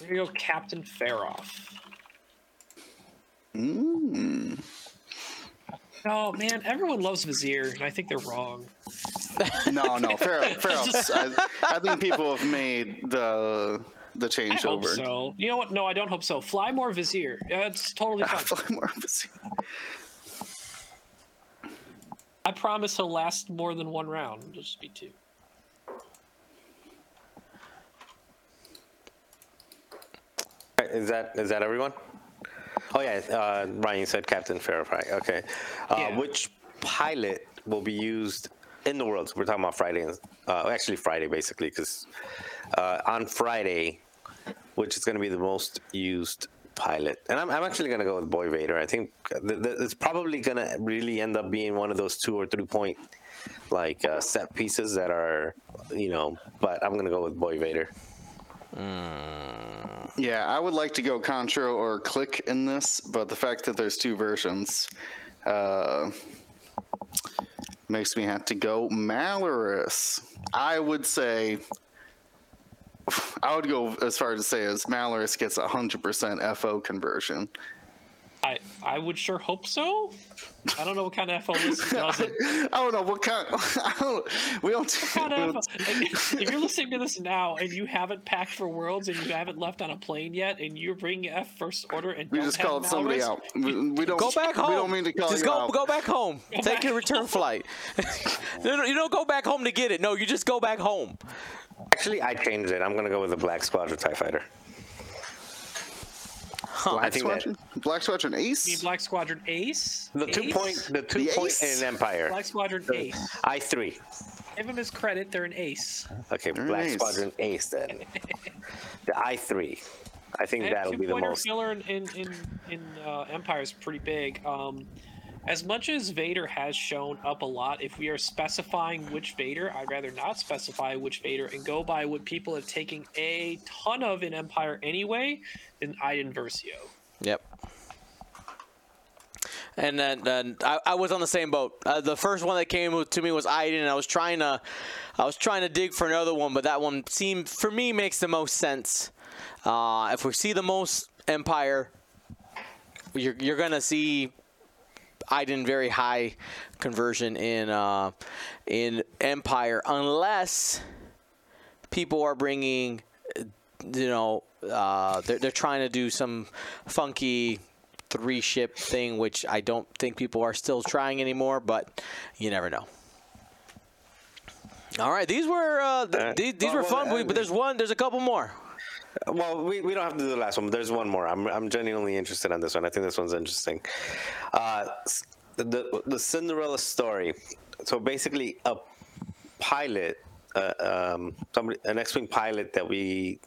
We're gonna go Captain Faroff. Mm. Oh man, everyone loves Vizier, and I think they're wrong. No, no, fair, fair. I, I think people have made the the I change hope over. so. You know what? No, I don't hope so. Fly more Vizier. It's totally fine. Fly more scene. I promise he'll last more than one round. It'll just be two. Is that is that everyone? Oh yeah, uh, Ryan you said Captain Pharaoh, right? Okay. Uh, Yeah. Which pilot will be used in the world? We're talking about Friday, and- uh, actually Friday basically, because uh, on Friday, which is going to be the most used pilot, and I'm, I'm actually going to go with Boy Vader. I think th- th- it's probably going to really end up being one of those two or three point like uh, set pieces that are, you know. But I'm going to go with Boy Vader. Yeah, I would like to go Contra or Klick in this, but the fact that there's two versions uh, makes me have to go Malarus. I would say, I would go as far as to say as Malarus gets a 100% FO conversion. I I would sure hope so. I don't know what kind of FO this doesn't. I don't know what kind. I don't. We don't. Kind we of, don't- if you're listening to this now and you haven't packed for Worlds and you haven't left on a plane yet and you're bringing F First Order and we don't just have called somebody Malarus, out. We, we don't Go back home. We don't mean to call just you go out. go back home. Take back your return flight. No, no, you don't go back home to get it. No, you just go back home. Actually, I changed it. I'm going to go with the Black Squadron Tie Fighter. Black I think that- Squadron. Black Squadron Need Ace. Black Squadron Ace. The two Ace? point, the two The point in Empire. Black Squadron Ace. I three. Give him his credit. They're an ace. Okay, Black Nice. Squadron Ace then. the I three. I think And that'll be the most. two-pointer most. filler in in in, in uh, Empire is pretty big. Um, as much as Vader has shown up a lot, if we are specifying which Vader, I'd rather not specify which Vader and go by what people have taken a ton of in Empire anyway, than Iden Versio. Yep. And then, then I, I was on the same boat. Uh, the first one that came to me was Iden, and I was trying to, I was trying to dig for another one, but that one seemed for me makes the most sense. Uh, if we see the most Empire, you're you're gonna see Iden very high conversion in uh, in Empire, unless people are bringing you know, uh, they're, they're trying to do some funky three ship thing, which I don't think people are still trying anymore, but you never know. All right, these were uh, th- Uh, these, these were fun, I but there's one, there's a couple more. Well, we, we don't have to do the last one. But there's one more. I'm I'm genuinely interested in this one. I think this one's interesting. Uh, the the Cinderella story. So basically, a pilot, uh, um, somebody, an X-wing pilot that we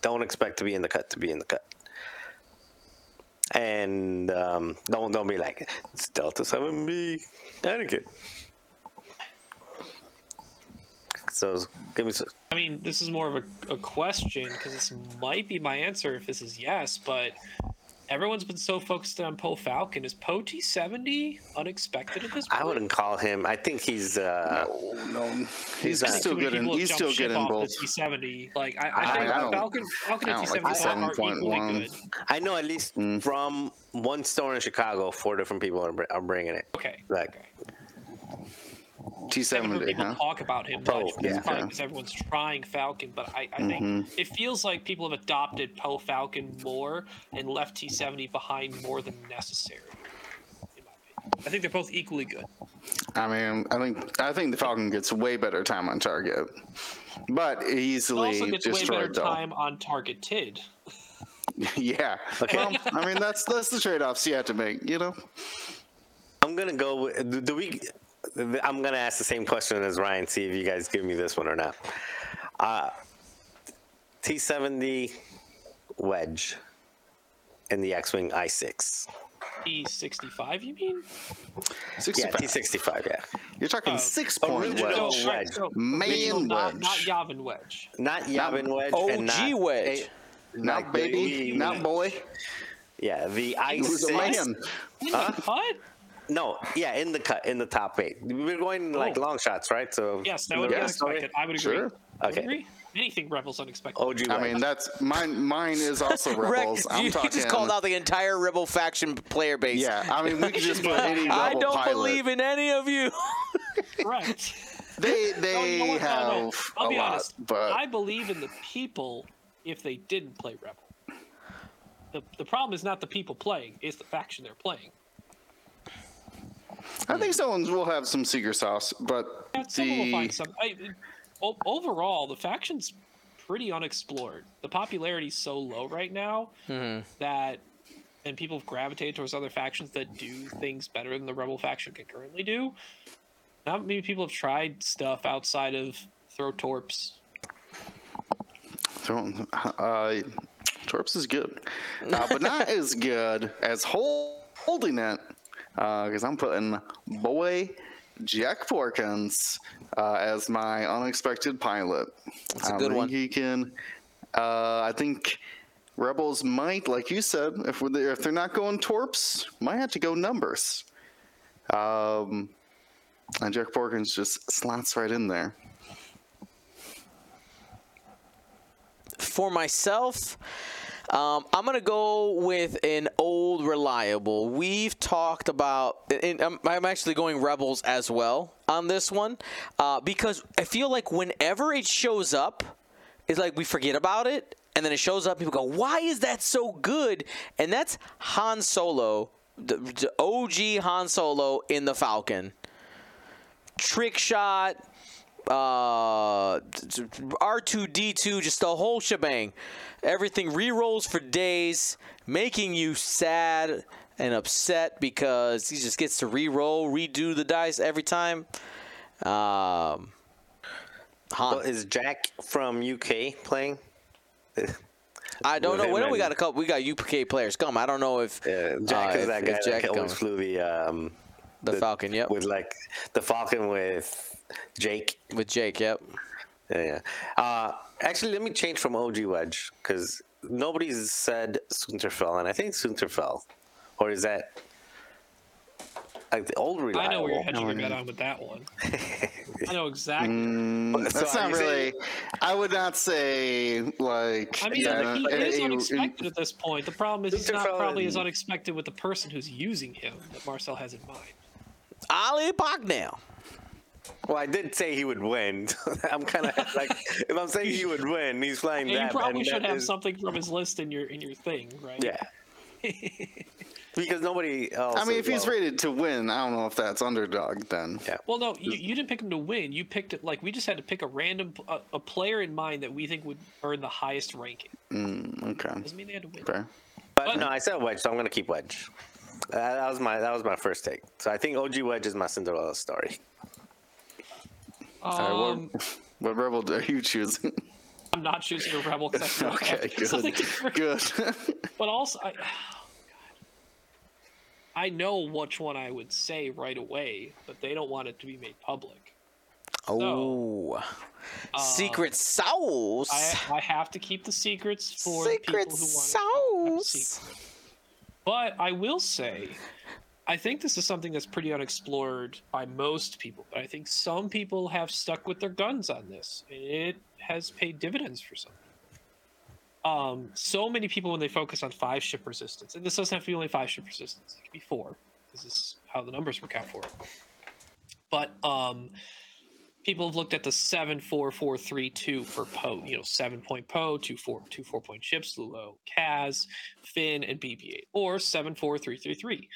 don't expect to be in the cut to be in the cut. And um, don't don't be like it's Delta Seven B Anakin. So give me some, I mean, this is more of a, a question because this might be my answer if this is yes, but everyone's been so focused on Poe Falcon. Is Poe T seventy unexpected at this point? I wouldn't call him. I think he's. Uh, No, He's he's not- still good in. people He's still ship good in both. T seventy. Like I, I- I think I don't- Falcon, Falcon and T don't like seventy are equally 7.1. good. I know at least from one store in Chicago, four different people are, are bringing it. Okay. Like, okay. T I haven't heard seventy, people huh? talk about him Poe, much. yeah. Probably Okay. because everyone's trying Falcon, but I, I think Mm-hmm. it feels like people have adopted Poe Falcon more and left T seventy behind more than necessary. in my opinion. I think they're both equally good. I mean, I think I think the Falcon gets way better time on target, but It easily also gets way better though. time on targeted. yeah. Well, I mean, that's that's the trade-offs you have to make. You know. I'm gonna go. With, do- do we? I'm gonna ask the same question as Ryan. See if you guys give me this one or not. Uh, T70 wedge. and the X-wing I6. E65, you mean? Yeah, 65. T65. Yeah, You're talking Oh. six point Original wedge. wedge. alright, so Man original, not, wedge. not Yavin wedge. not Yavin wedge and OG not wedge. a- Not like baby, not boy. Yeah, the He was a I6. man. In the cut? No, yeah, in the cut, in the top eight. We're going oh. like Oh. long shots, right? So Yes, that would be Yeah. unexpected. I would agree. Sure. I would Okay. agree. Anything Rebels unexpected. OG. I mean, that's mine. Mine is also Rex, rebels. I'm you talking. just called out the entire Rebel faction player base. Yeah, I mean, we could just put any rebel I don't pilot. believe in any of you. right. They they you know what? No, have no. I'll a be lot, honest. but I believe in the people if they didn't play Rebel. The, the problem is not the people playing, it's the faction they're playing. I think someone will have some secret sauce. But Yeah, someone will find some. I, overall, the faction's pretty unexplored. The popularity's so low right now that, and people have gravitated towards other factions that do things better than the Rebel faction can currently do. Not many people have tried stuff outside of throw torps. don't, uh, Torps is good, uh, but not as good as hol- holding it. Because I'm putting boy Jack Porkins uh, as my unexpected pilot. That's a I good think one. He can. Uh, I think Rebels might, like you said, if if they're not going Torps, might have to go numbers. Um, and Jack Porkins just slots right in there. For myself, um, I'm gonna go with an old reliable. We've talked about, I'm, I'm actually going Rebels as well on this one, uh, because I feel like whenever it shows up, it's like we forget about it, and then it shows up. People go, "Why is that so good?" And that's Han Solo, the, the OG Han Solo in the Falcon. Trick shot, uh, R2D2, just the whole shebang. Everything re-rolls for days, making you sad and upset because he just gets to re-roll, redo the dice every time. Um, Well, is Jack from UK playing? I don't know. We him know we got a couple. We got UK players. Come, I don't know if Jack uh, is if- that guy Jack that always flew the um, the Falcon. Yep, with like the Falcon with Jake. with Jake. Yep. Yeah, yeah. Uh, actually, let me change from OG Wedge because nobody's said Soontir Fel, and I think Soontir Fel, or is that like the old reliable? I know where you're hedging your bet on with that one. I know exactly. Mm, So That's are not you saying- really. I would not say like. I mean, yeah, he uh, is you- unexpected at this point. The problem is he's not Winterfell probably as unexpected with the person who's using him that Marcel has in mind. Ali Bucknell. Well, I did say he would win. I'm kind of like, if I'm saying he would win, he's flying Yeah, you probably and should that have is- something from his list in your in your thing, right? Yeah. because nobody else. I mean, is if he's rated to win, I don't know if that's underdog then. Yeah. Well, no, you, you didn't pick him to win. You picked it like we just had to pick a random a, a player in mind that we think would earn the highest ranking. Mm, okay. Doesn't mean they had to win. Fair. But no, I said Wedge, so I'm gonna keep Wedge. Uh, that was my that was my first take. So I think OG Wedge is my Cinderella story. All right, Um, what, what rebel are you choosing? I'm not choosing a rebel because I okay, to good. Good. But also, I, I know which one I would say right away, but they don't want it to be made public. Oh, secret sauce. I, I have to keep the secrets for the Secret people who want to have sauce. But I will say, I think this is something that's pretty unexplored by most people. But I think some people have stuck with their guns on this, it has paid dividends for some. Um, so many people when they focus on five ship resistance, and this doesn't have to be only five ship resistance; it can be four. This is how the numbers work out for it. But um, people have looked at the seven four four three two for Poe. You know, seven point Poe, two four two four point ships, Lulo, Kaz, Finn, and BB-8, or seven four three three three.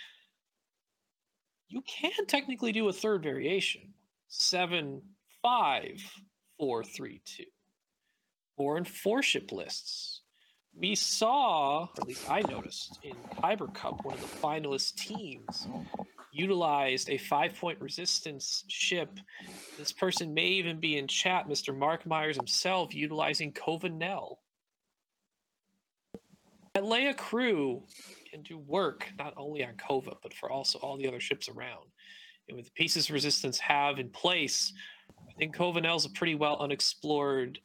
You can technically do a third variation, seven five four three two, or in four ship lists. We saw, at least I noticed, in Kyber Cup, one of the finalist teams utilized a five point resistance ship. This person may even be in chat, Mr. Mark Myers himself, utilizing Cova Nell. that Leia crew can do work not only on Cova, but for also all the other ships around. And with the pieces Resistance have in place, I think Cova Nell is a pretty well unexplored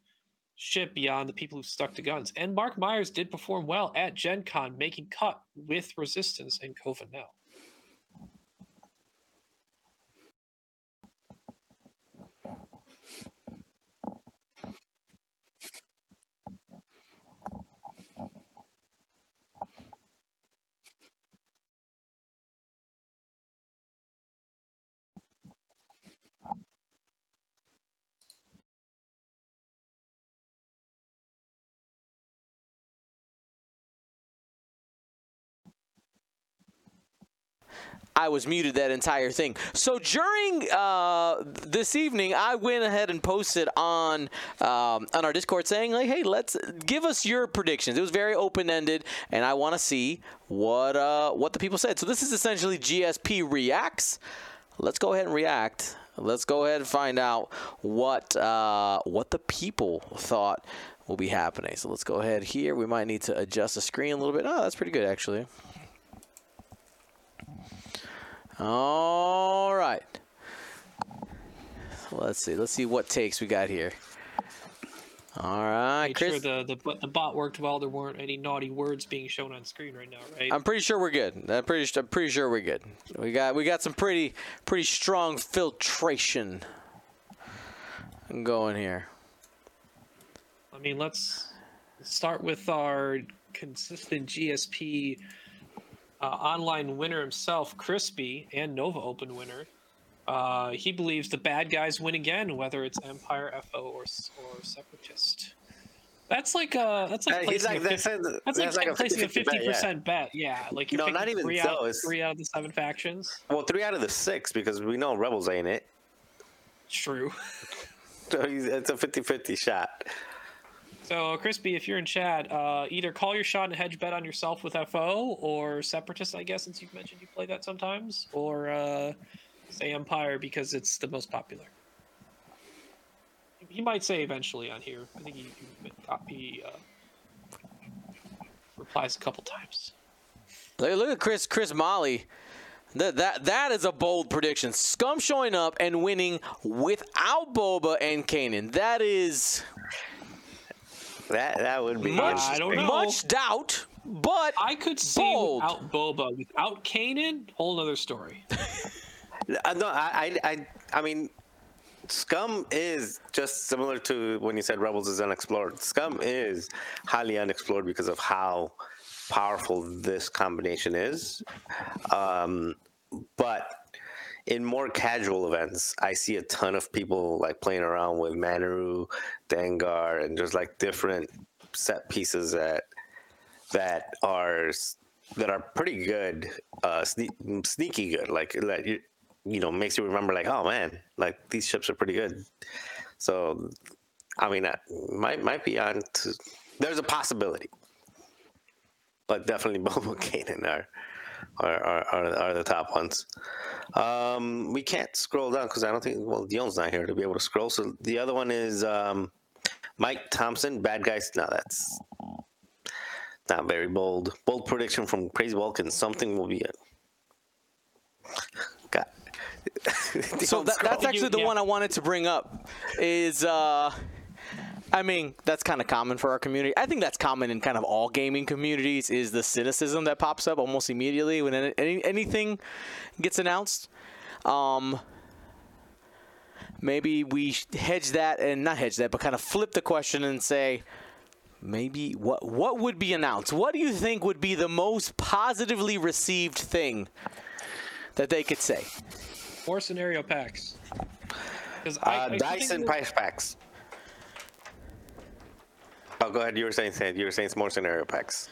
ship beyond the people who stuck to guns. And Mark Myers did perform well at Gen Con, making cut with Resistance and Cova Nell. I was muted that entire thing. So during uh, this evening, I went ahead and posted on um, on our Discord saying like, "Hey, let's give us your predictions." It was very open ended, and I want to see what uh, what the people said. So this is essentially GSP reacts. Let's go ahead and react. Let's go ahead and find out what uh, what the people thought will be happening. So let's go ahead here. We might need to adjust the screen a little bit. Oh, that's pretty good actually. All right. Let's see. Let's see what takes we got here. All right, Chris. sure the, the the bot worked well. There weren't any naughty words being shown on screen right now, right? I'm pretty sure we're good. I'm pretty. I'm pretty sure we're good. We got. We got some pretty. Pretty strong filtration going here. I mean, let's start with our consistent GSP uh, online winner himself, Crispy, and Nova Open winner. Uh, he believes the bad guys win again, whether it's Empire, FO, or or Separatist. That's like a that's like Uh, placing like a that's, 50, a, that's, that's like, like a placing a 50-50 fifty bet, yeah. percent bet. Yeah, like you're No, not even three so, out three out of the seven factions. Well, three out of the six because we know Rebels ain't it. True. So it's a 50-50 shot. So, Crispy, if you're in chat, uh, either call your shot and hedge bet on yourself with FO or Separatist, I guess, since you've mentioned you play that sometimes, or uh, say Empire because it's the most popular. He might say eventually on here. I think he, he, he uh, replies a couple times. Look, at Chris. Chris Molly. That that that is a bold prediction. Scum showing up and winning without Boba and Kanan. That is That that would be much I don't know. much doubt, but I could see Bold. without Boba, without Kanan, whole other story. Uh, no, I, I, I, I mean, Scum is just similar to when you said Rebels is unexplored. Scum is highly unexplored because of how powerful this combination is. Um, but in more casual events, I see a ton of people like playing around with Manaroo, Dengar, and just like different set pieces that that are that are pretty good, uh, sne- sneaky good. Like like you, you know, makes you remember like, oh man, like these ships are pretty good. So, I mean, that might might be on. To, there's a possibility, but definitely and Kanan are. Are, are, are, are the top ones. Um, we can't scroll down because I don't think well Dion's not here to be able to scroll. So the other one is um, Mike Thompson, bad guys. Now that's not very bold. Bold prediction from Crazy Vulcan. Something will be it. God. So that, that's you- actually the yeah. one I wanted to bring up. Is uh, I mean that's kind of common for our community. I think that's common in kind of all gaming communities. Is the cynicism that pops up almost immediately when any, any, anything gets announced. Um, maybe we hedge that and not hedge that, but kind of flip the question and say. Maybe what what would be announced? What do you think would be the most positively received thing that they could say? More scenario packs. Because Uh, Dyson that- price packs. Oh, go ahead. You were saying you were saying some more scenario packs.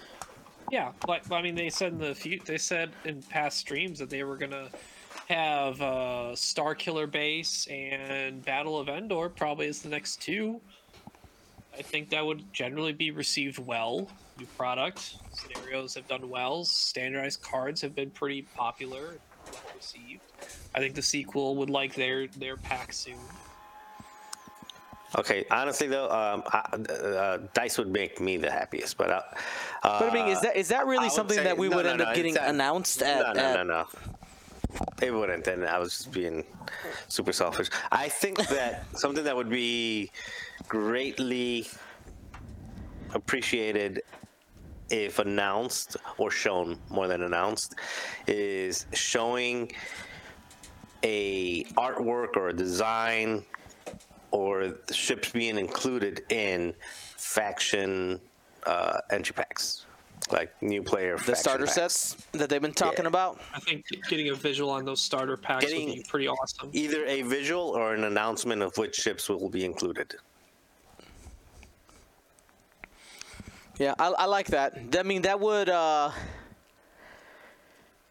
Yeah, but, I mean, they said in the few, they said in past streams that they were gonna have uh, Star Killer Base and Battle of Endor probably as the next two. I think that would generally be received well. New product scenarios have done well. Standardized cards have been pretty popular, well received. I think the sequel would like their their pack soon. Okay, honestly though, um, I, uh, dice would make me the happiest, but uh, uh, But I mean, is that is that really something that we no, would no, end no, up getting that- announced at? no, no, at- no, no. It wouldn't, and I was just being super selfish. I think that something that would be greatly appreciated if announced or shown more than announced is showing a artwork or a design or the ships being included in faction uh, entry packs, like new player the starter packs. sets that they've been talking Yeah. about. I think getting a visual on those starter packs would be pretty awesome. Either a visual or an announcement of which ships will be included. Yeah, I, I like that. I mean, that would. Uh,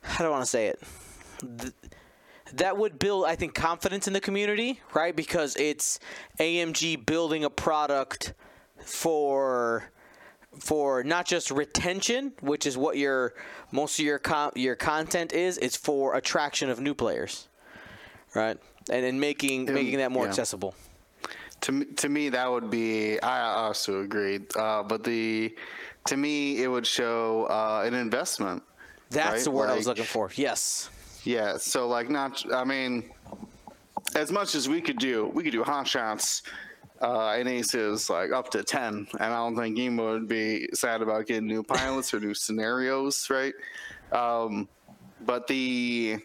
how don't want to say it? Th- that would build, I think, confidence in the community, right? Because it's AMG building a product for for not just retention, which is what your most of your con- your content is. It's for attraction of new players, right? And and making making that more yeah. accessible. To me, to me, that would be. I also agree, Uh, but the, to me, it would show uh, an investment. That's Right, the word I was looking for. Yes. Yeah. So like, not. I mean, as much as we could do, we could do hot shots. Uh, and aces like up to 10 and i don't think emo would be sad about getting new pilots or new scenarios right um, but the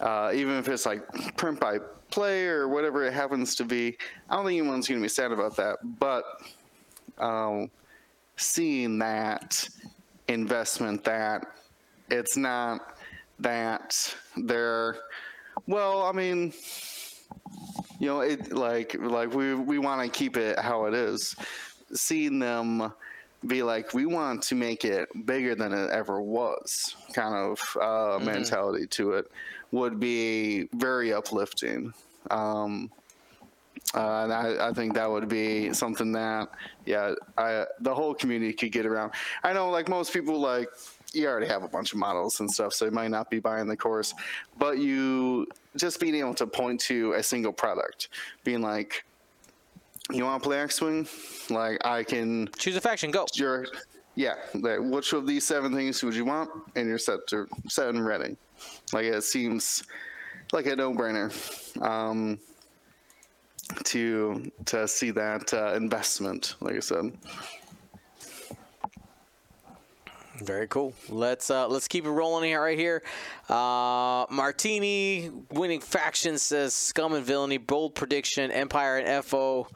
uh, even if it's like print by play or whatever it happens to be, I don't think anyone's going to be sad about that. But um, seeing that investment, that it's not that they're, well, I mean, you know, it like like we we want to keep it how it is. Seeing them be like, we want to make it bigger than it ever was, kind of uh, mentality to it, would be very uplifting. Um, uh, and I, I think that would be something that, yeah, I, the whole community could get around. I know, like most people, like you already have a bunch of models and stuff, so you might not be buying the course, but you just being able to point to a single product, being like, you want to play X-wing? Like I can Choose a faction. Go. you're yeah like, which of these seven things would you want and you're set to set and ready like it seems like a no-brainer um to to see that uh, investment like i said Very cool. Let's uh, let's keep it rolling here right here. Uh, Martini winning faction says scum and villainy. Bold prediction: Empire and FO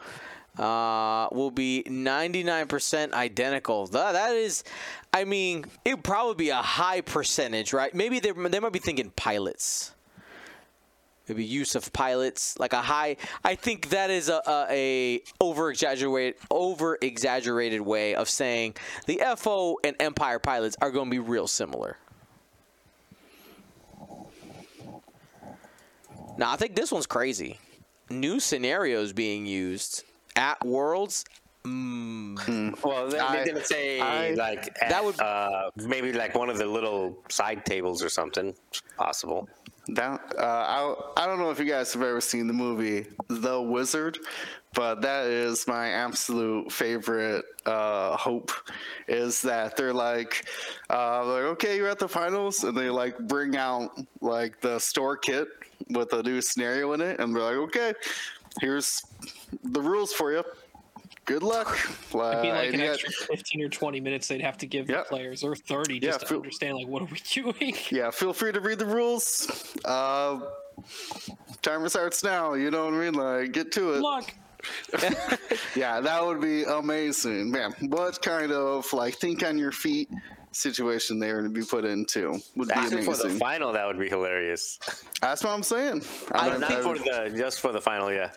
uh, will be 99% identical. That, that is, I mean, it would probably be a high percentage, right? Maybe they they might be thinking pilots. Maybe use of pilots, like a high. I think that is a, a, a over exaggerated over exaggerated way of saying the FO and Empire pilots are going to be real similar. Now I think this one's crazy. New scenarios being used at Worlds. Well, they, I- they didn't say I- like That that would- would uh, maybe like one of the little side tables or something. Possible. That uh, I, I don't know if you guys have ever seen the movie the wizard but that is my absolute favorite uh, hope is that they're like uh, like okay you're at the finals and they like bring out like the store kit with a new scenario in it and they're like okay here's the rules for you good luck uh, It'd be like an you got- extra 15 or 20 minutes they'd have to give Yep. the players, or 30 just Yeah, to feel- understand, like, what are we doing? yeah, feel free to read the rules. Uh, timer starts now. You know what I mean? Like, get to it. Look, Yeah, that would be amazing, man. What kind of like think on your feet situation they were to be put into would be Actually, for the final, that would be hilarious. That's what I'm saying. I I'm- Not think- for the just for the final, yeah.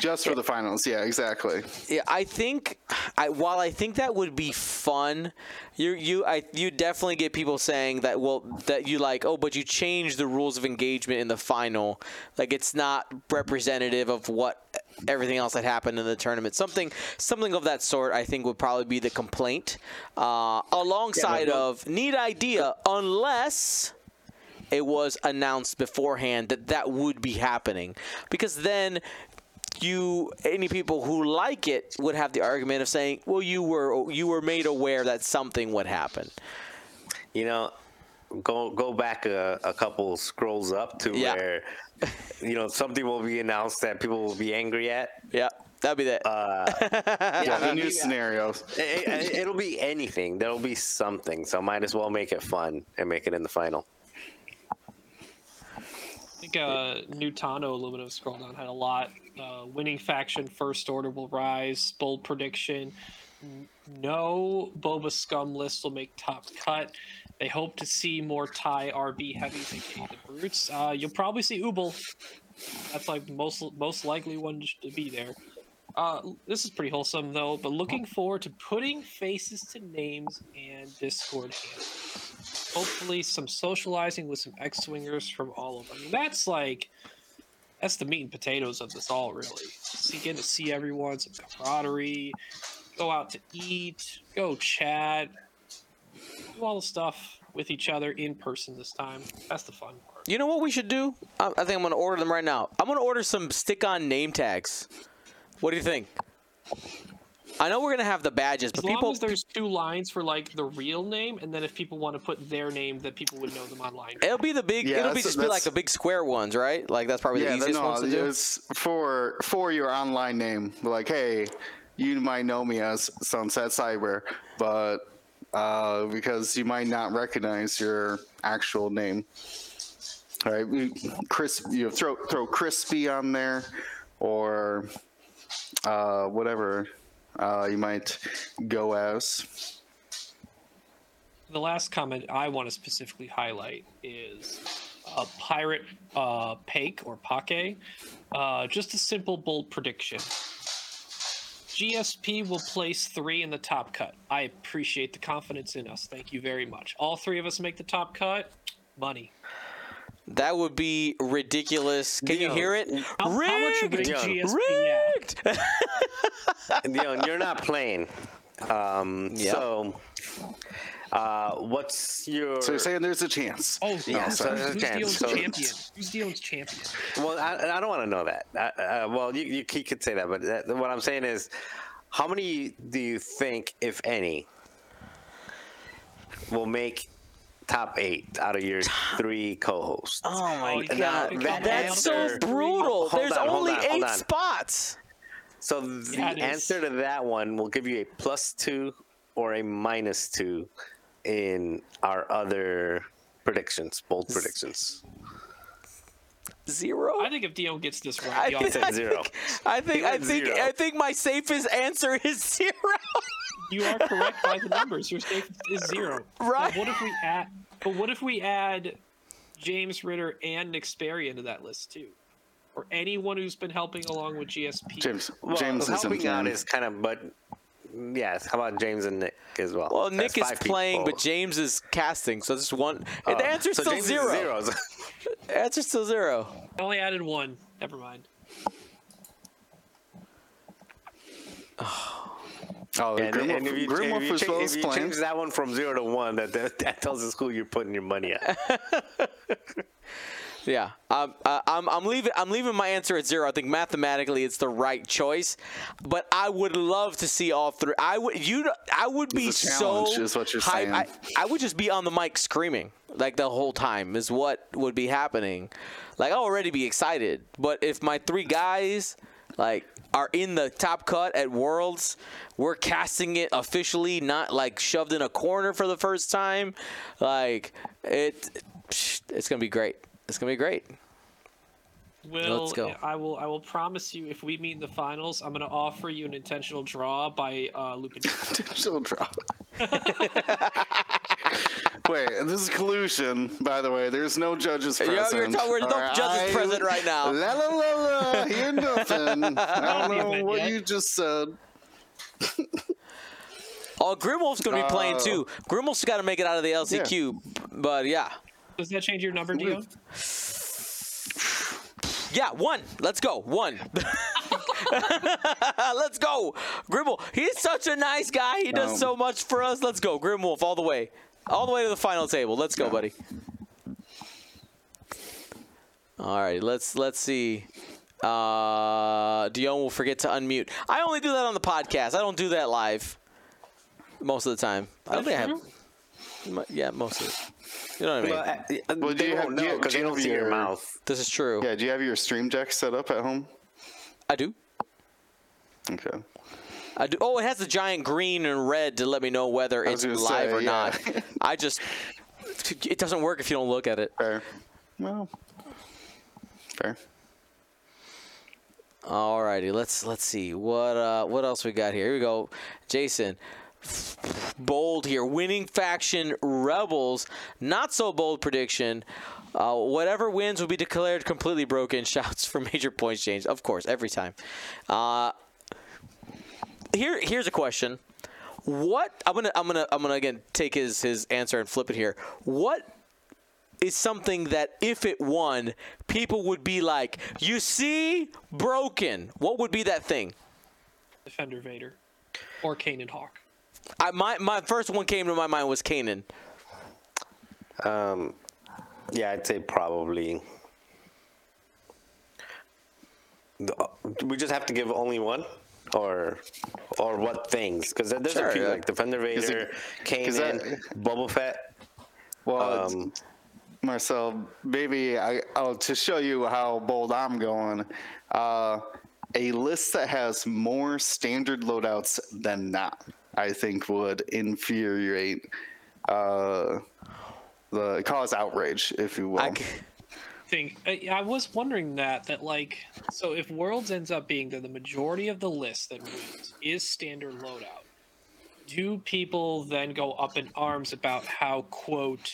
Just for the finals. Yeah, exactly. Yeah, I think I, while I think that would be fun, you you I you definitely get people saying that well that you like oh but you changed the rules of engagement in the final like it's not representative of what everything else that happened in the tournament something something of that sort I think would probably be the complaint uh, alongside but- of neat idea unless it was announced beforehand that that would be happening because then you any people who like it would have the argument of saying, well, you were you were made aware that something would happen. You know, go go back a, a couple scrolls up to Yeah. where you know something will be announced that people will be angry at. Yeah, that'd be that. Yeah, the new maybe- scenarios. It, it, it'll be anything. There'll be something. So might as well make it fun and make it in the final. I think uh, Nutano Aluminum Scroll Down had a lot. Uh, winning faction First Order will rise. Bold prediction. No Boba Scum list will make top cut. They hope to see more TIE/rb heavies, aka the brutes. Uh, you'll probably see Ubel. That's like most most likely one to be there. Uh, this is pretty wholesome though, but looking forward to putting faces to names and Discord handles hopefully some socializing with some X-swingers from all of them. That's like that's the meat and potatoes of this all, really. See, getting to see everyone, some camaraderie, go out to eat, go chat, do all the stuff with each other in person this time. That's the fun part. You know what we should do? I, I think I'm gonna order them right now. I'm gonna order some stick-on name tags. What do you think? I know we're gonna have the badges, As but long people. as there's two lines for like the real name, and then if people want to put their name, that people would know them online. It'll be the big. Yeah, it'll be just be like the big square ones, right? Like that's probably the easiest no, ones to do. it's for for your online name. Like, hey, you might know me as Sunset Cyber, but uh, because you might not recognize your actual name. All right, we, Chris, you know, throw throw crispy on there, or uh, whatever uh, you might go as. the last comment I want to specifically highlight is a Pirate uh, Pake or Pake. Uh, just a simple, bold prediction. GSP will place three in the top cut. I appreciate the confidence in us. Thank you very much. All three of us make the top cut. Money. That would be ridiculous. Can you hear it? How, how much Rigged! rigged GSP? Yeah. Rigged! you know, you're not playing. Um, Yep. So, uh, what's your? So you're saying there's a chance? Oh, yeah. so Who's, there's a who's chance. Dion's So- champion? Who's Dion's champion? Well, I, I don't want to know that. Uh, uh, well, you, you he could say that, but that, what I'm saying is, how many do you think, if any, will make top eight out of your three co-hosts? Oh my Oh, god, gotta that that's so brutal. Hold There's on, only on, eight on. spots. So the Yeah, it is. answer to that one will give you a plus two or a minus two in our other predictions, bold predictions. Zero. I think if Dion gets this I right, y'all think, I zero. think, I think, I think, zero. I think my safest answer is zero. You are correct by the numbers. Your safe is zero. Right. But what if we add? But what if we add James Ritter and Nick Sperry into that list too, or anyone who's been helping along with GSP? James, Well, James isn't helping out playing. is kind of, but Yes. How about James and Nick as well? Well, That's Nick is playing, people. but James is casting, so this one. Oh, the answer's so still James zero. zero. The answer's still zero. I only added one. Never mind. Oh, And, Grimwolf, and if you, Grimwolf if you, was cha- if you change that one from zero to one, that, that, that tells us who you're putting your money at. Yeah, um, uh, I'm, I'm leaving. I'm leaving my answer at zero. I think mathematically it's the right choice, but I would love to see all three. I would you. I would be so is what you're hype- saying. I, I would just be on the mic screaming like the whole time is what would be happening. Like I already be excited, but if my three guys like are in the top cut at Worlds, we're casting it officially, not like shoved in a corner for the first time. Like it, it's gonna be great. It's gonna be great. Will Let's go. I will I will promise you if we meet in the finals, I'm gonna offer you an intentional draw by uh, Lupin. She'll drop. Wait, this is collusion, by the way. There's no judges Yo, you're present. talking- there's no All judges present right now. La la la la. Hear nothing. I don't know what yet. you just said. Oh, Grimwolf's gonna be playing Uh, too. Grimwolf's got to make it out of the LCQ, but yeah, Does that change your number, Dion? yeah, one. Let's go, one. Let's go, Grimwolf. He's such a nice guy. He does Um, so much for us. Let's go, Grimwolf, all the way, all the way to the final table. Let's go, buddy. All right, let's let's see. Uh, Dion will forget to unmute. I only do that on the podcast. I don't do that live. Most of the time. I don't think I have. Yeah, most of it. You know what I mean? Well, uh, uh, Well, do they you have- won't you- know because do they you don't see your your- mouth. this is true. Yeah, do you have your stream deck set up at home? I do. Okay. I do. Oh, it has the giant green and red to let me know whether it's live gonna or say, not. I just. It doesn't work if you don't look at it. Fair. Well, fair. Alrighty, let's let's see what uh what else we got here. Here we go, Jason. Bold here, winning faction rebels. Not so bold prediction. Uh, whatever wins will be declared completely broken. Shouts for major points change. Of course, every time. Uh, here here's a question. What I'm gonna I'm gonna I'm gonna again take his his answer and flip it here. What is something that if it won, people would be like, "You see, broken." What would be that thing? Defender Vader, or Kanan Hawk. I, my my first one came to my mind was Kanan. Um, yeah, I'd say probably. Uh, We just have to give only one, or or what things? Because there's Sure, a few yeah. like Defender Is Vader, it- Kanan, is Boba Fett. Well, Um, Marcel, maybe I, oh, to show you how bold I'm going, uh, a list that has more standard loadouts than not, I think would infuriate, uh, the cause outrage, if you will. I c- Think I, I was wondering that that like so if Worlds ends up being that the majority of the list that wins is standard loadout, do people then go up in arms about how quote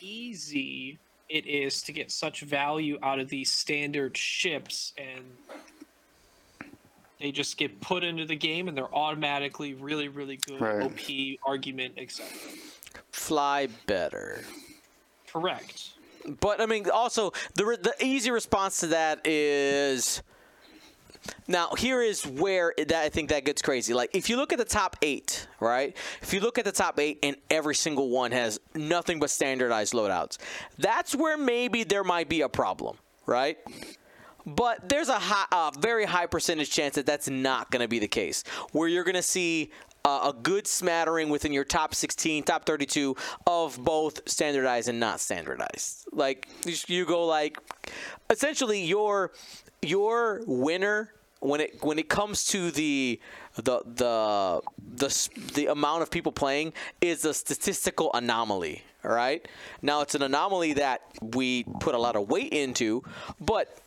easy it is to get such value out of these standard ships and they just get put into the game and they're automatically really really good Right. OP argument etc. fly better. Correct. But I mean, also the re- the easy response to that is. Now here is where that I think that gets crazy. Like if you look at the top eight, right? If you look at the top eight and every single one has nothing but standardized loadouts, that's where maybe there might be a problem, right? But there's a, high, a very high percentage chance that that's not going to be the case. Where you're going to see uh, a good smattering within your top 16, top 32 of both standardized and not standardized. Like you, you go like, essentially your your winner when it when it comes to the the the the the amount of people playing is a statistical anomaly. All right. Now it's an anomaly that we put a lot of weight into, but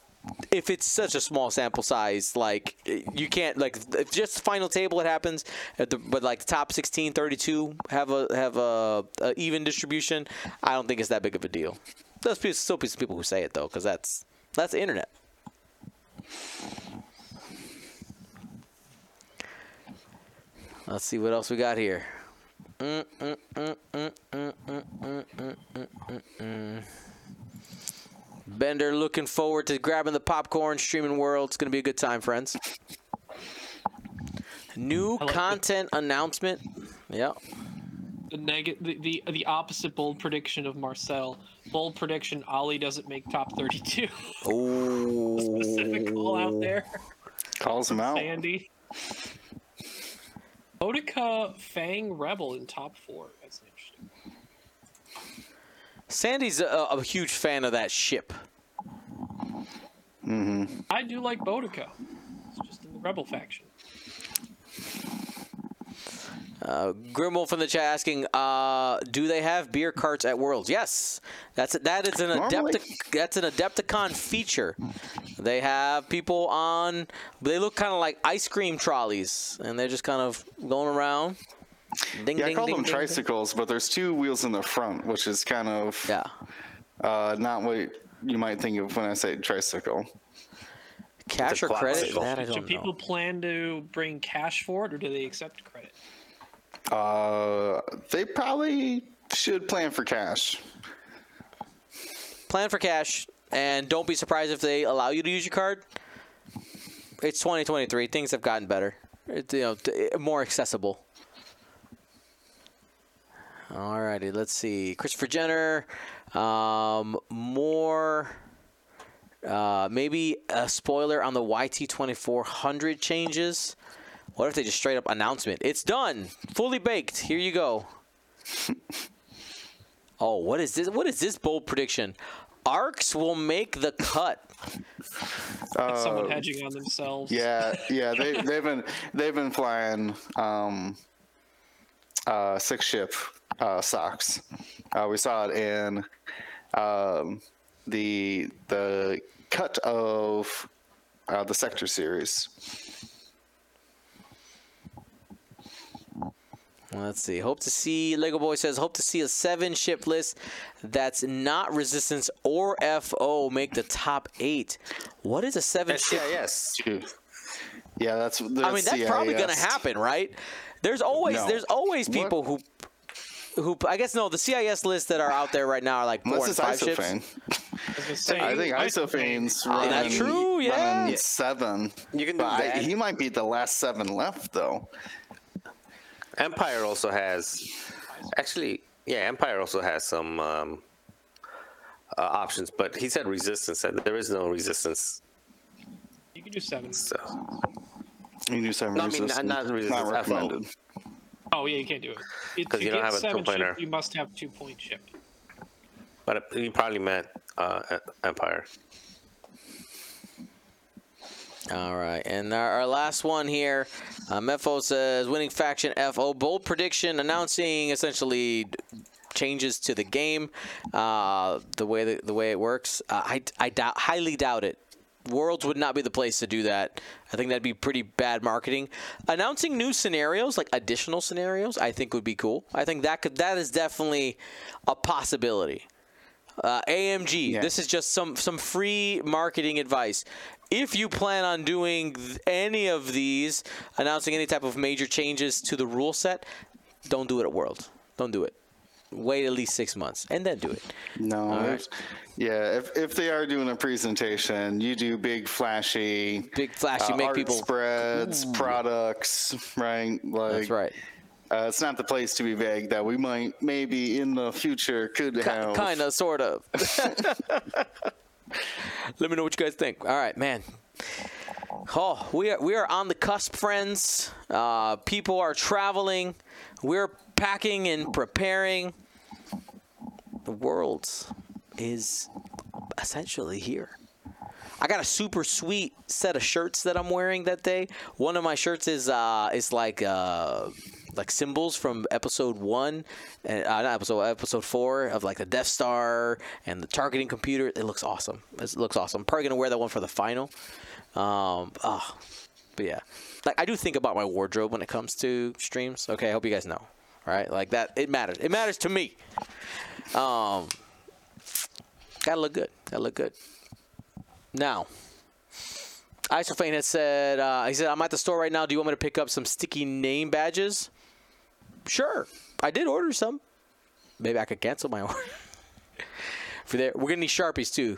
if it's such a small sample size like you can't like if just the final table it happens the, but like the top 16 32 have a have a, a even distribution i don't think it's that big of a deal. There's still some people who say it though because that's that's the internet. Let's see what else we got here. Mm, mm, mm, mm, mm, mm, mm, mm, mm, mm, mm. Bender looking forward to grabbing the popcorn, streaming world. It's going to be a good time, friends. New like content announcement. Yep. the neg- the, the the opposite bold prediction of Marcel. Bold prediction: Ali doesn't make top thirty-two. Ooh. Specific call out there, Calls him out. Sandy. Bodica Fang Rebel in top four. That's interesting. Sandy's a, a huge fan of that ship. I do like Bodica. It's just in the Rebel faction. Uh, Grimwolf in the chat asking, uh, do they have beer carts at Worlds? Yes, that's that is an Normally. Adeptic that's an Adepticon feature. They have people on. They look kind of like ice cream trolleys, and they're just kind of going around. Ding, Yeah, I call ding, them ding, ding. tricycles, but there's two wheels in the front, which is kind of Yeah. uh, not what you might think of when I say tricycle. Cash or credit? That I Do don't people know. plan to bring cash for it, or do they accept credit? Uh, they probably should plan for cash. Plan for cash, and don't be surprised if they allow you to use your card. It's 2023. Things have gotten better. It's, you know, t- more accessible. Alrighty, let's see. Christopher Jenner, um, more Uh, maybe a spoiler on the YT2400 changes. What if they just straight up announcement? It's done, fully baked. Here you go. oh, what is this? What is this bold prediction? Arcs will make the cut. It's someone hedging on themselves. Yeah, yeah, they they've been they've been flying um, uh, six ship uh, socks. Uh, we saw it in um, the the cut of uh, the sector series. Let's see. Hope to see. Lego Boy says, hope to see a seven ship list that's not Resistance or FO make the top eight. What is a seven ship? SCIS. Two. Yeah, that's. that's I mean, that's probably gonna happen, right? There's always No. there's always What? people who who I guess no, the CIS lists that are out there right now are like four Unless and it's five ships. Isofane. I, was gonna say, I think Isophane- Isophane's Oh, that's true, yeah. running Yeah. seven. You can do but I- that. he might be the last seven left, though. Empire also has, actually, yeah, Empire also has some um, uh, options, but he said resistance, and there is no resistance. You can do seven. So You do seven No, I mean, not- resistance. not resistance, FO. recommended. Oh yeah, you can't do it. It- 'Cause to you don't get have a seven ship, two-pointer. you must have two point ship. But you probably meant uh, E- Empire. All right, and our, our last one here, uh, Mefo says winning faction FO bold prediction announcing essentially changes to the game, uh, the way the, the way it works. Uh, I I doubt highly doubt it. Worlds would not be the place to do that. I think that'd be pretty bad marketing. Announcing new scenarios, like additional scenarios, I think would be cool. I think that could that is definitely a possibility. Uh, AMG. Yeah. This is just some some free marketing advice. If you plan on doing th- any of these, announcing any type of major changes to the rule set, don't do it at World. Don't do it. Wait at least six months and then do it. No. right. Yeah, if, if they are doing a presentation, you do big, flashy, Big flashy, uh, make art people. spreads, products, right? Like, That's right. Uh, it's not the place to be vague that we might maybe in the future could have. Kind of, sort of. Let me know what you guys think. All right, man. Oh, we are we are on the cusp, friends. Uh, people are traveling. We're packing and preparing. The world is essentially here. I got a super sweet set of shirts that I'm wearing that day. One of my shirts is uh is like uh like symbols from episode one, uh, not episode episode four of like the Death Star and the targeting computer. It looks awesome. It looks awesome. I'm probably gonna wear that one for the final. Um, oh, but yeah, like I do think about my wardrobe when it comes to streams. Okay, I hope you guys know. Right, like that. It matters. It matters to me. Um, gotta look good. Gotta look good. Now, Isofane has said, uh, he said, I'm at the store right now. Do you want me to pick up some sticky name badges? Sure. I did order some. Maybe I could cancel my order. For there, we're gonna need sharpies too,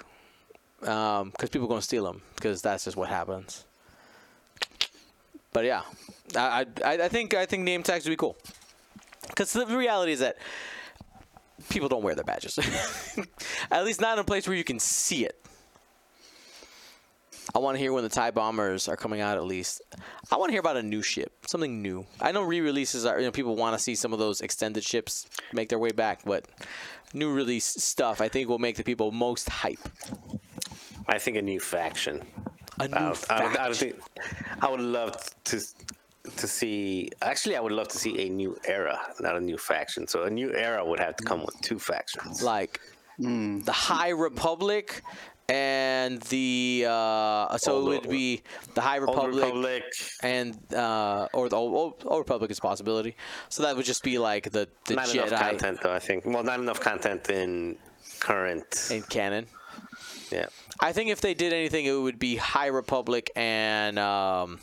because people are gonna steal them. Because that's just what happens. But yeah, I, I I think I think name tags would be cool. Because the reality is that people don't wear their badges. At least not in a place where you can see it. I want to hear when the TIE bombers are coming out. At least, I want to hear about a new ship, something new. I know re-releases are, you know, people want to see some of those extended ships make their way back, but new release stuff I think will make the people most hype. I think a new faction. A new uh, I, don't- I, I faction. think I would love to to see. Actually, I would love to see a new era, not a new faction. So a new era would have to come with two factions. like the High Republic and the uh, so Old- it would be the High Republic, Republic. and uh, or the Old, Old, Old Republic is a possibility. So that would just be like the the Not enough Jedi content, though. I think. Well, not enough content in current. in canon. Yeah. I think if they did anything, it would be High Republic and um,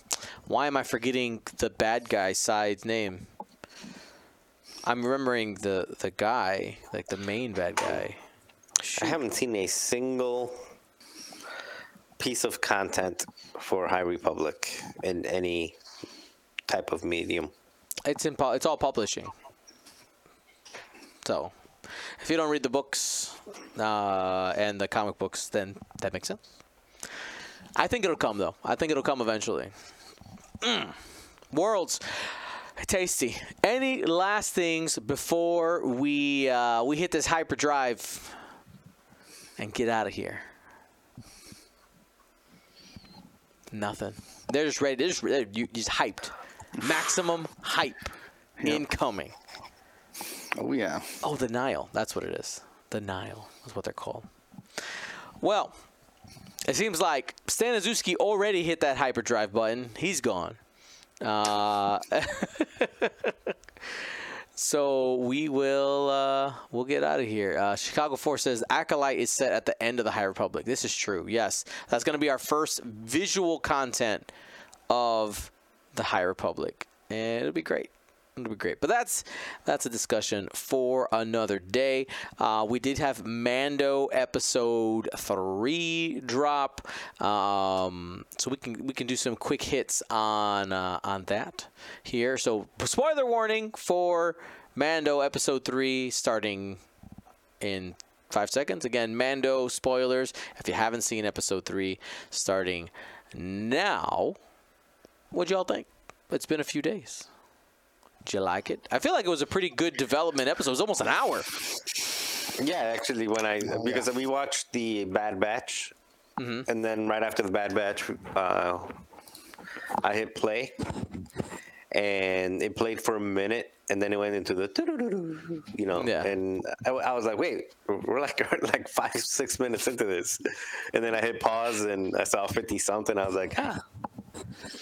why am I forgetting the bad guy side's name? I'm remembering the the guy, like the main bad guy. I haven't seen a single piece of content for High Republic in any type of medium. It's in it's all publishing. So, if you don't read the books uh, and the comic books, then that makes sense. I think it'll come though. I think it'll come eventually. Mm. Worlds, tasty. Any last things before we uh, we hit this hyperdrive and get out of here? Nothing. They're just ready. They're just, they're you- just hyped. Maximum hype incoming. Oh yeah. Oh, the Nihil. That's what it is. The Nihil is what they're called. Well, it seems like Staniszewski already hit that hyperdrive button. He's gone. Uh, so we will uh, we'll get out of here. Uh, Chicago Four says Acolyte is set at the end of the High Republic. This is true. Yes, that's going to be our first visual content of the High Republic, and it'll be great. It'll be great. But that's that's a discussion for another day. Uh, we did have Mando episode three drop, um, so we can we can do some quick hits on uh, on that here. So spoiler warning for Mando episode three starting in five seconds. Again, Mando spoilers. If you haven't seen episode three, starting now. What'd y'all think? It's been a few days. Did you like it? I feel like it was a pretty good development episode. It was almost an hour. Yeah, actually, when I because we watched the Bad Batch, and then right after the Bad Batch, uh, I hit play, and it played for a minute, and then it went into the you know, Yeah. and I, I was like, wait, we're like like five six minutes into this, and then I hit pause and I saw fifty something. I was like, ah,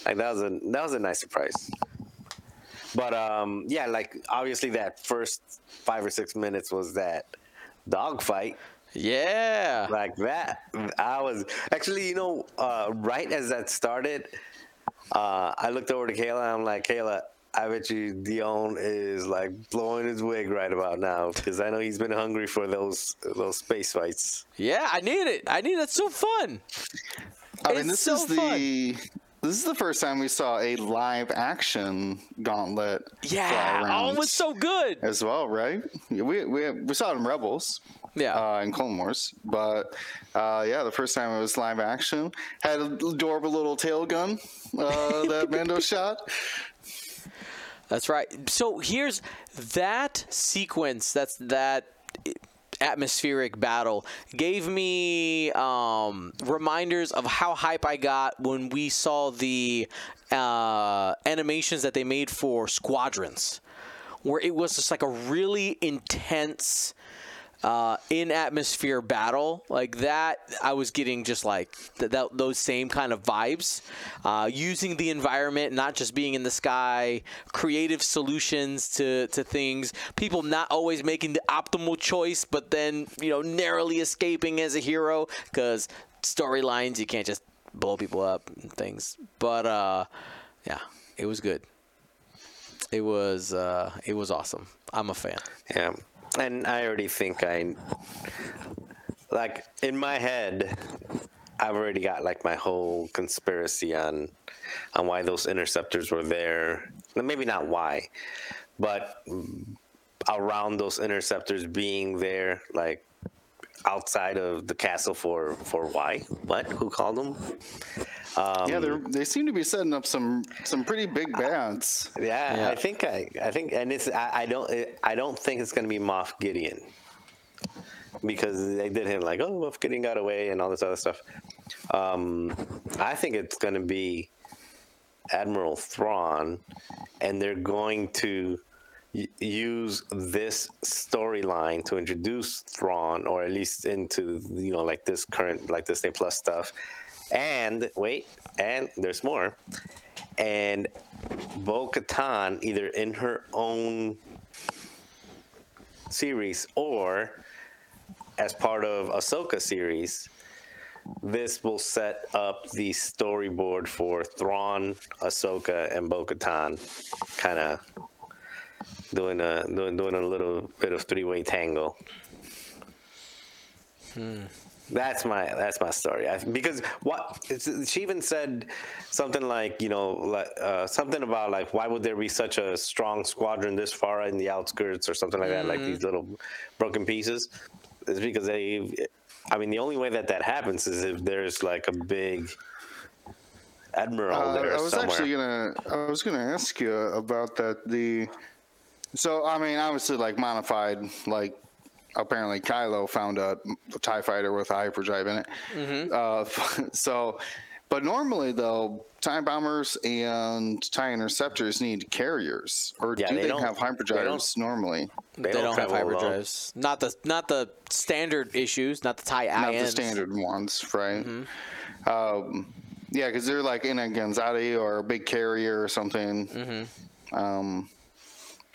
like that was a that was a nice surprise. But um, yeah, like obviously that first five or six minutes was that dogfight Yeah. like that. I was actually, you know, uh, right as that started, uh, I looked over to Kayla. I'm like, Kayla, I bet you Dion is like blowing his wig right about now because I know he's been hungry for those those space fights. Yeah, I need it. I need it. It's so fun. I It's mean, this so is the this is the first time we saw a live action gauntlet. Yeah. Oh, it was so good. as well, right? We we we saw it in Rebels. Yeah. Uh, in Clone Wars, but uh, yeah, the first time it was live action had a adorable little tail gun uh, that Mando shot. That's right. So here's that sequence. That's that atmospheric battle gave me um, reminders of how hype I got when we saw the uh, animations that they made for Squadrons, where it was just like a really intense uh, in atmosphere battle like that i was getting just like th- that, those same kind of vibes. Uh, using the environment not just being in the sky creative solutions to, to things people not always making the optimal choice but then you know narrowly escaping as a hero because storylines you can't just blow people up and things. But uh, yeah it was good. It was uh, it was awesome. I'm a fan. Yeah, and I already think I like in my head. I've already got like my whole conspiracy on on why those interceptors were there. Maybe not why, but around those interceptors being there, like outside of the castle for for why? What? Who called them? Um, yeah, they they seem to be setting up some some pretty big bads. Yeah, Yeah. I think I, I think, and it's I, I don't I don't think it's gonna be Moff Gideon because they did him like oh Moff Gideon got away and all this other stuff. Um, I think it's gonna be Admiral Thrawn, and they're going to y- use this storyline to introduce Thrawn, or at least into you know like this current like Disney Plus stuff. And wait, and there's more. And Bo Katan, either in her own series or as part of Ahsoka series, this will set up the storyboard for Thrawn, Ahsoka, and Bo Katan, kind of doing a doing doing a little bit of three way tango. Hmm. That's my that's my story. I, because what she even said something like you know like uh, something about like why would there be such a strong squadron this far in the outskirts or something like that like these little broken pieces. It's because they. I mean, the only way that that happens is if there's like a big admiral Uh, there I was somewhere. actually gonna. I was gonna ask you about that. The so I mean, obviously, like modified, like apparently Kylo found a, Tie fighter with a hyperdrive in it. Mm-hmm. Uh, so, but normally though, Tie bombers and Tie interceptors need carriers, or Yeah, do they they, don't- have they don't- hyperdrives normally? They, don't, have travel alone. hyperdrives. Not the not the standard issues. Not the tie Not INs. the standard ones, right? Mm-hmm. Um, yeah, because they're like in a Gozanti or a big carrier or something. Mm-hmm. Um,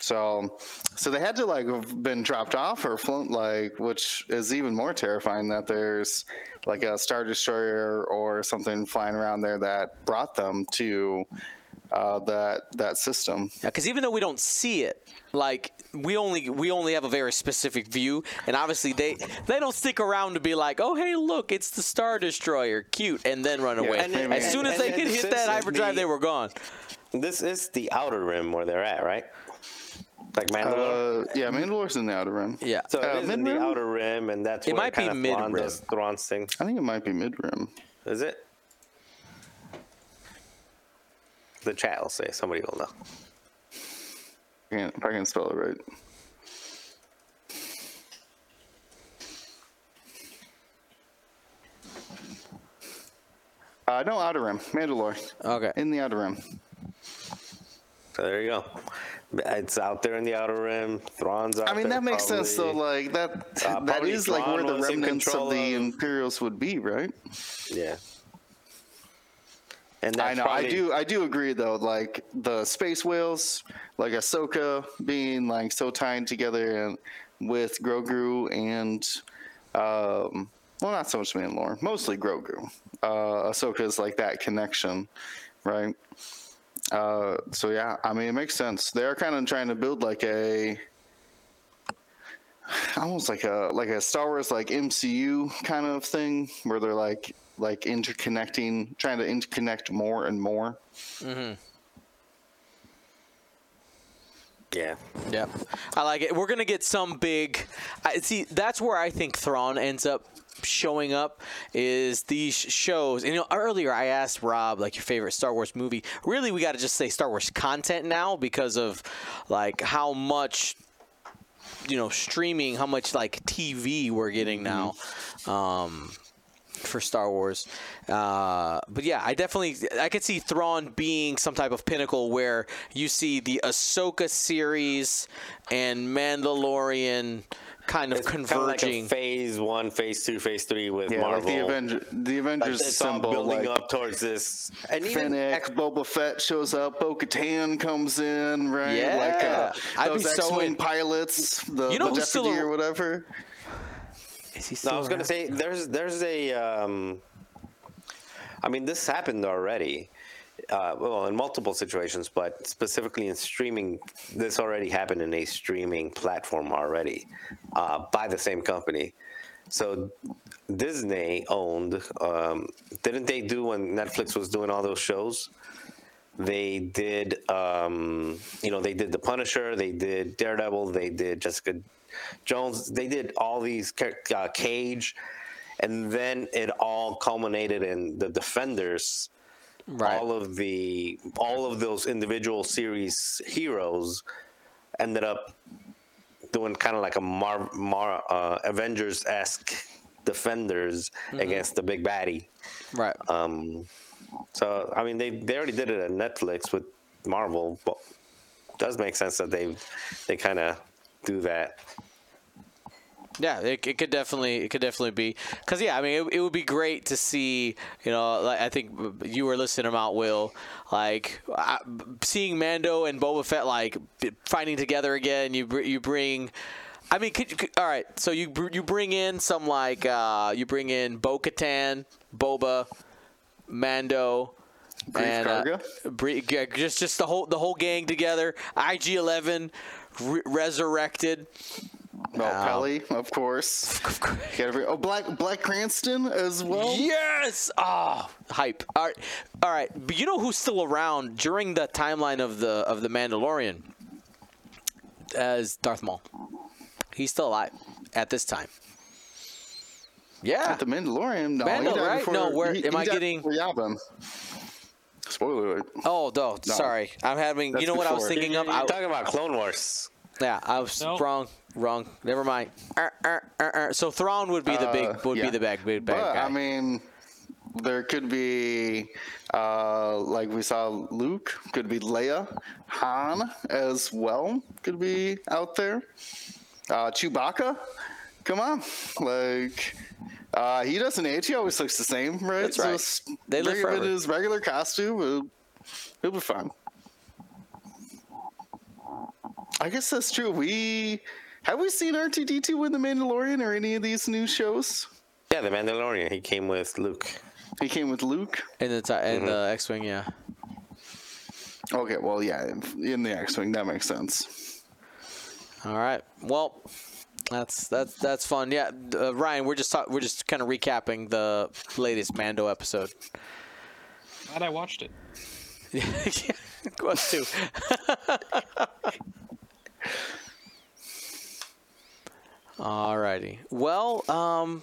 so, so they had to like have been dropped off or flown, like, which is even more terrifying that there's like a star destroyer or something flying around there that brought them to uh, that that system. because even though we don't see it, like we only we only have a very specific view, and obviously they they don't stick around to be like, oh hey look, it's the Star Destroyer, cute, and then run away. and- as and- soon as and- they and could hit since that the- hyperdrive, they were gone. This is the outer rim where they're at, right? Like Mandalore. Uh, yeah, Mandalore's in the outer rim. Yeah. so uh, it is in the outer rim, and that's It where might be kind of Thrawn mid-rim. does Thrawn's thing. I think it might be mid rim. Is it? The chat will say. Somebody will know. I can't, if I can spell it right. Uh, no, outer rim, Mandalore, Okay. in the outer rim. So there you go. It's out there in the outer rim. Thrawn's out I mean, there that makes sense though. Like that, Uh, that probably is like where the remnants of the of- Imperials would be, right? Yeah. And I know. probably, I do. I do agree though. Like the space whales, like Ahsoka being like so tied together and with Grogu and, um, well, not so much Mandalore, mostly Grogu. Uh, Ahsoka is like that connection, right? Uh, so yeah, I mean, it makes sense. They're kind of trying to build like a, almost like a like a Star Wars like MCU kind of thing, where they're like like interconnecting, trying to interconnect more and more. Yeah. Yep. I like it. We're gonna get some big. I see. That's where I think Thrawn ends up showing up. Is these shows? And you know, earlier I asked Rob like your favorite Star Wars movie. Really, we got to just say Star Wars content now because of like how much you know streaming, how much like TV we're getting now. Um, for Star Wars. Uh, but yeah, I definitely I could see Thrawn being some type of pinnacle where you see the Ahsoka series and Mandalorian kind of It's kind of like a converging. phase one, phase two, phase three with Yeah, Marvel. like the Avenger, the Like, Avengers it's all symbol, building like up towards this. And even Fennec, Boba Fett shows up, Bo-Katan comes in, right? Yeah. like uh, I'd those so X-wing in- pilots, the, You know the still a- or whatever. Is he No, I was gonna say there's there's a. Um, I mean, this happened already. Uh, well, in multiple situations, but specifically in streaming, this already happened in a streaming platform already uh, by the same company. So Disney owned. Um, didn't they do when Netflix was doing all those shows? They did. Um, you know, they did The Punisher. They did Daredevil. They did Jessica Jones. They did all these uh, Cage, and then it all culminated in the Defenders. Right. All of the all of those individual series heroes ended up doing kind of like a Mar, Mar uh, Avengers esque Defenders against the big baddie. right. Um, so I mean, they they already did it at Netflix with Marvel, but it does make sense that they they kind of do that. Yeah, it, it could definitely it could definitely be because yeah, I mean it, it would be great to see you know like I think you were listening about Will like I, seeing Mando and Boba Fett like fighting together again. You you bring. I mean, could, could, all right. So you you bring in some like uh, you bring in Bo Katan, Boba, Mando, Greef and uh? Just just the whole the whole gang together. IG Eleven re- resurrected. Well, Peli, of course. Get every, oh, Black Black Krrsantan as well. Yes! Ah, hype. All right, all right. But you know who's still around during the timeline of the of the Mandalorian? As Darth Maul. He's still alive at this time. Yeah. The Mandalorian. No, Mando, right? before- No, where- he- am he I getting- before Yavin. spoiler alert. Oh, no, sorry. I'm having. That's you know what I was thinking of? I, I'm talking about Clone Wars. yeah, I was Nope. wrong. Wrong. Never mind. Er, er, er. So Thrawn would be the big. Uh, Would yeah. be the big, big bad But guy. I mean, there could be, uh, like we saw Luke, could be Leia, Han as well, could be out there. Uh, Chewbacca, come on, like. Uh, he doesn't age. He always looks the same, right? That's right. Just They live him in his regular costume. He'll be fine. I guess that's true. We have we seen R2D2 win the Mandalorian or any of these new shows? Yeah, the Mandalorian. He came with Luke. He came with Luke. in the ti- in the X-wing, yeah. Okay, well, yeah, in, in the X-wing, that makes sense. All right. Well, that's that's that's fun. Yeah, uh, Ryan, we're just talk- we're just kind of recapping the latest Mando episode. Glad I watched it. yeah, us too. Alrighty. Well, um,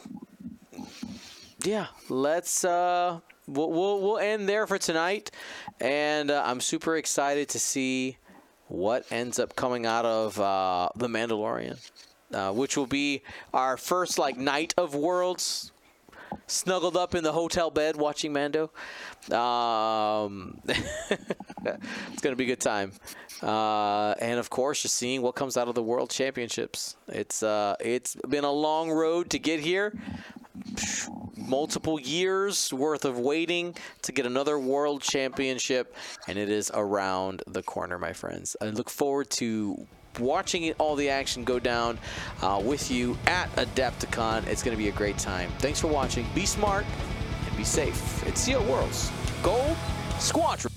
yeah, let's uh, we'll, we'll we'll end there for tonight, and uh, I'm super excited to see what ends up coming out of uh, the Mandalorian, uh, which will be our first like night of worlds snuggled up in the hotel bed watching Mando. Um, it's gonna be a good time, uh, and of course, just seeing what comes out of the World Championships. It's uh, it's been a long road to get here. Multiple years worth of waiting to get another World Championship, and it is around the corner, my friends. I look forward to watching all the action go down uh, with you at Adepticon. It's going to be a great time. Thanks for watching. Be smart and be safe. It's Seal Worlds Gold Squadron.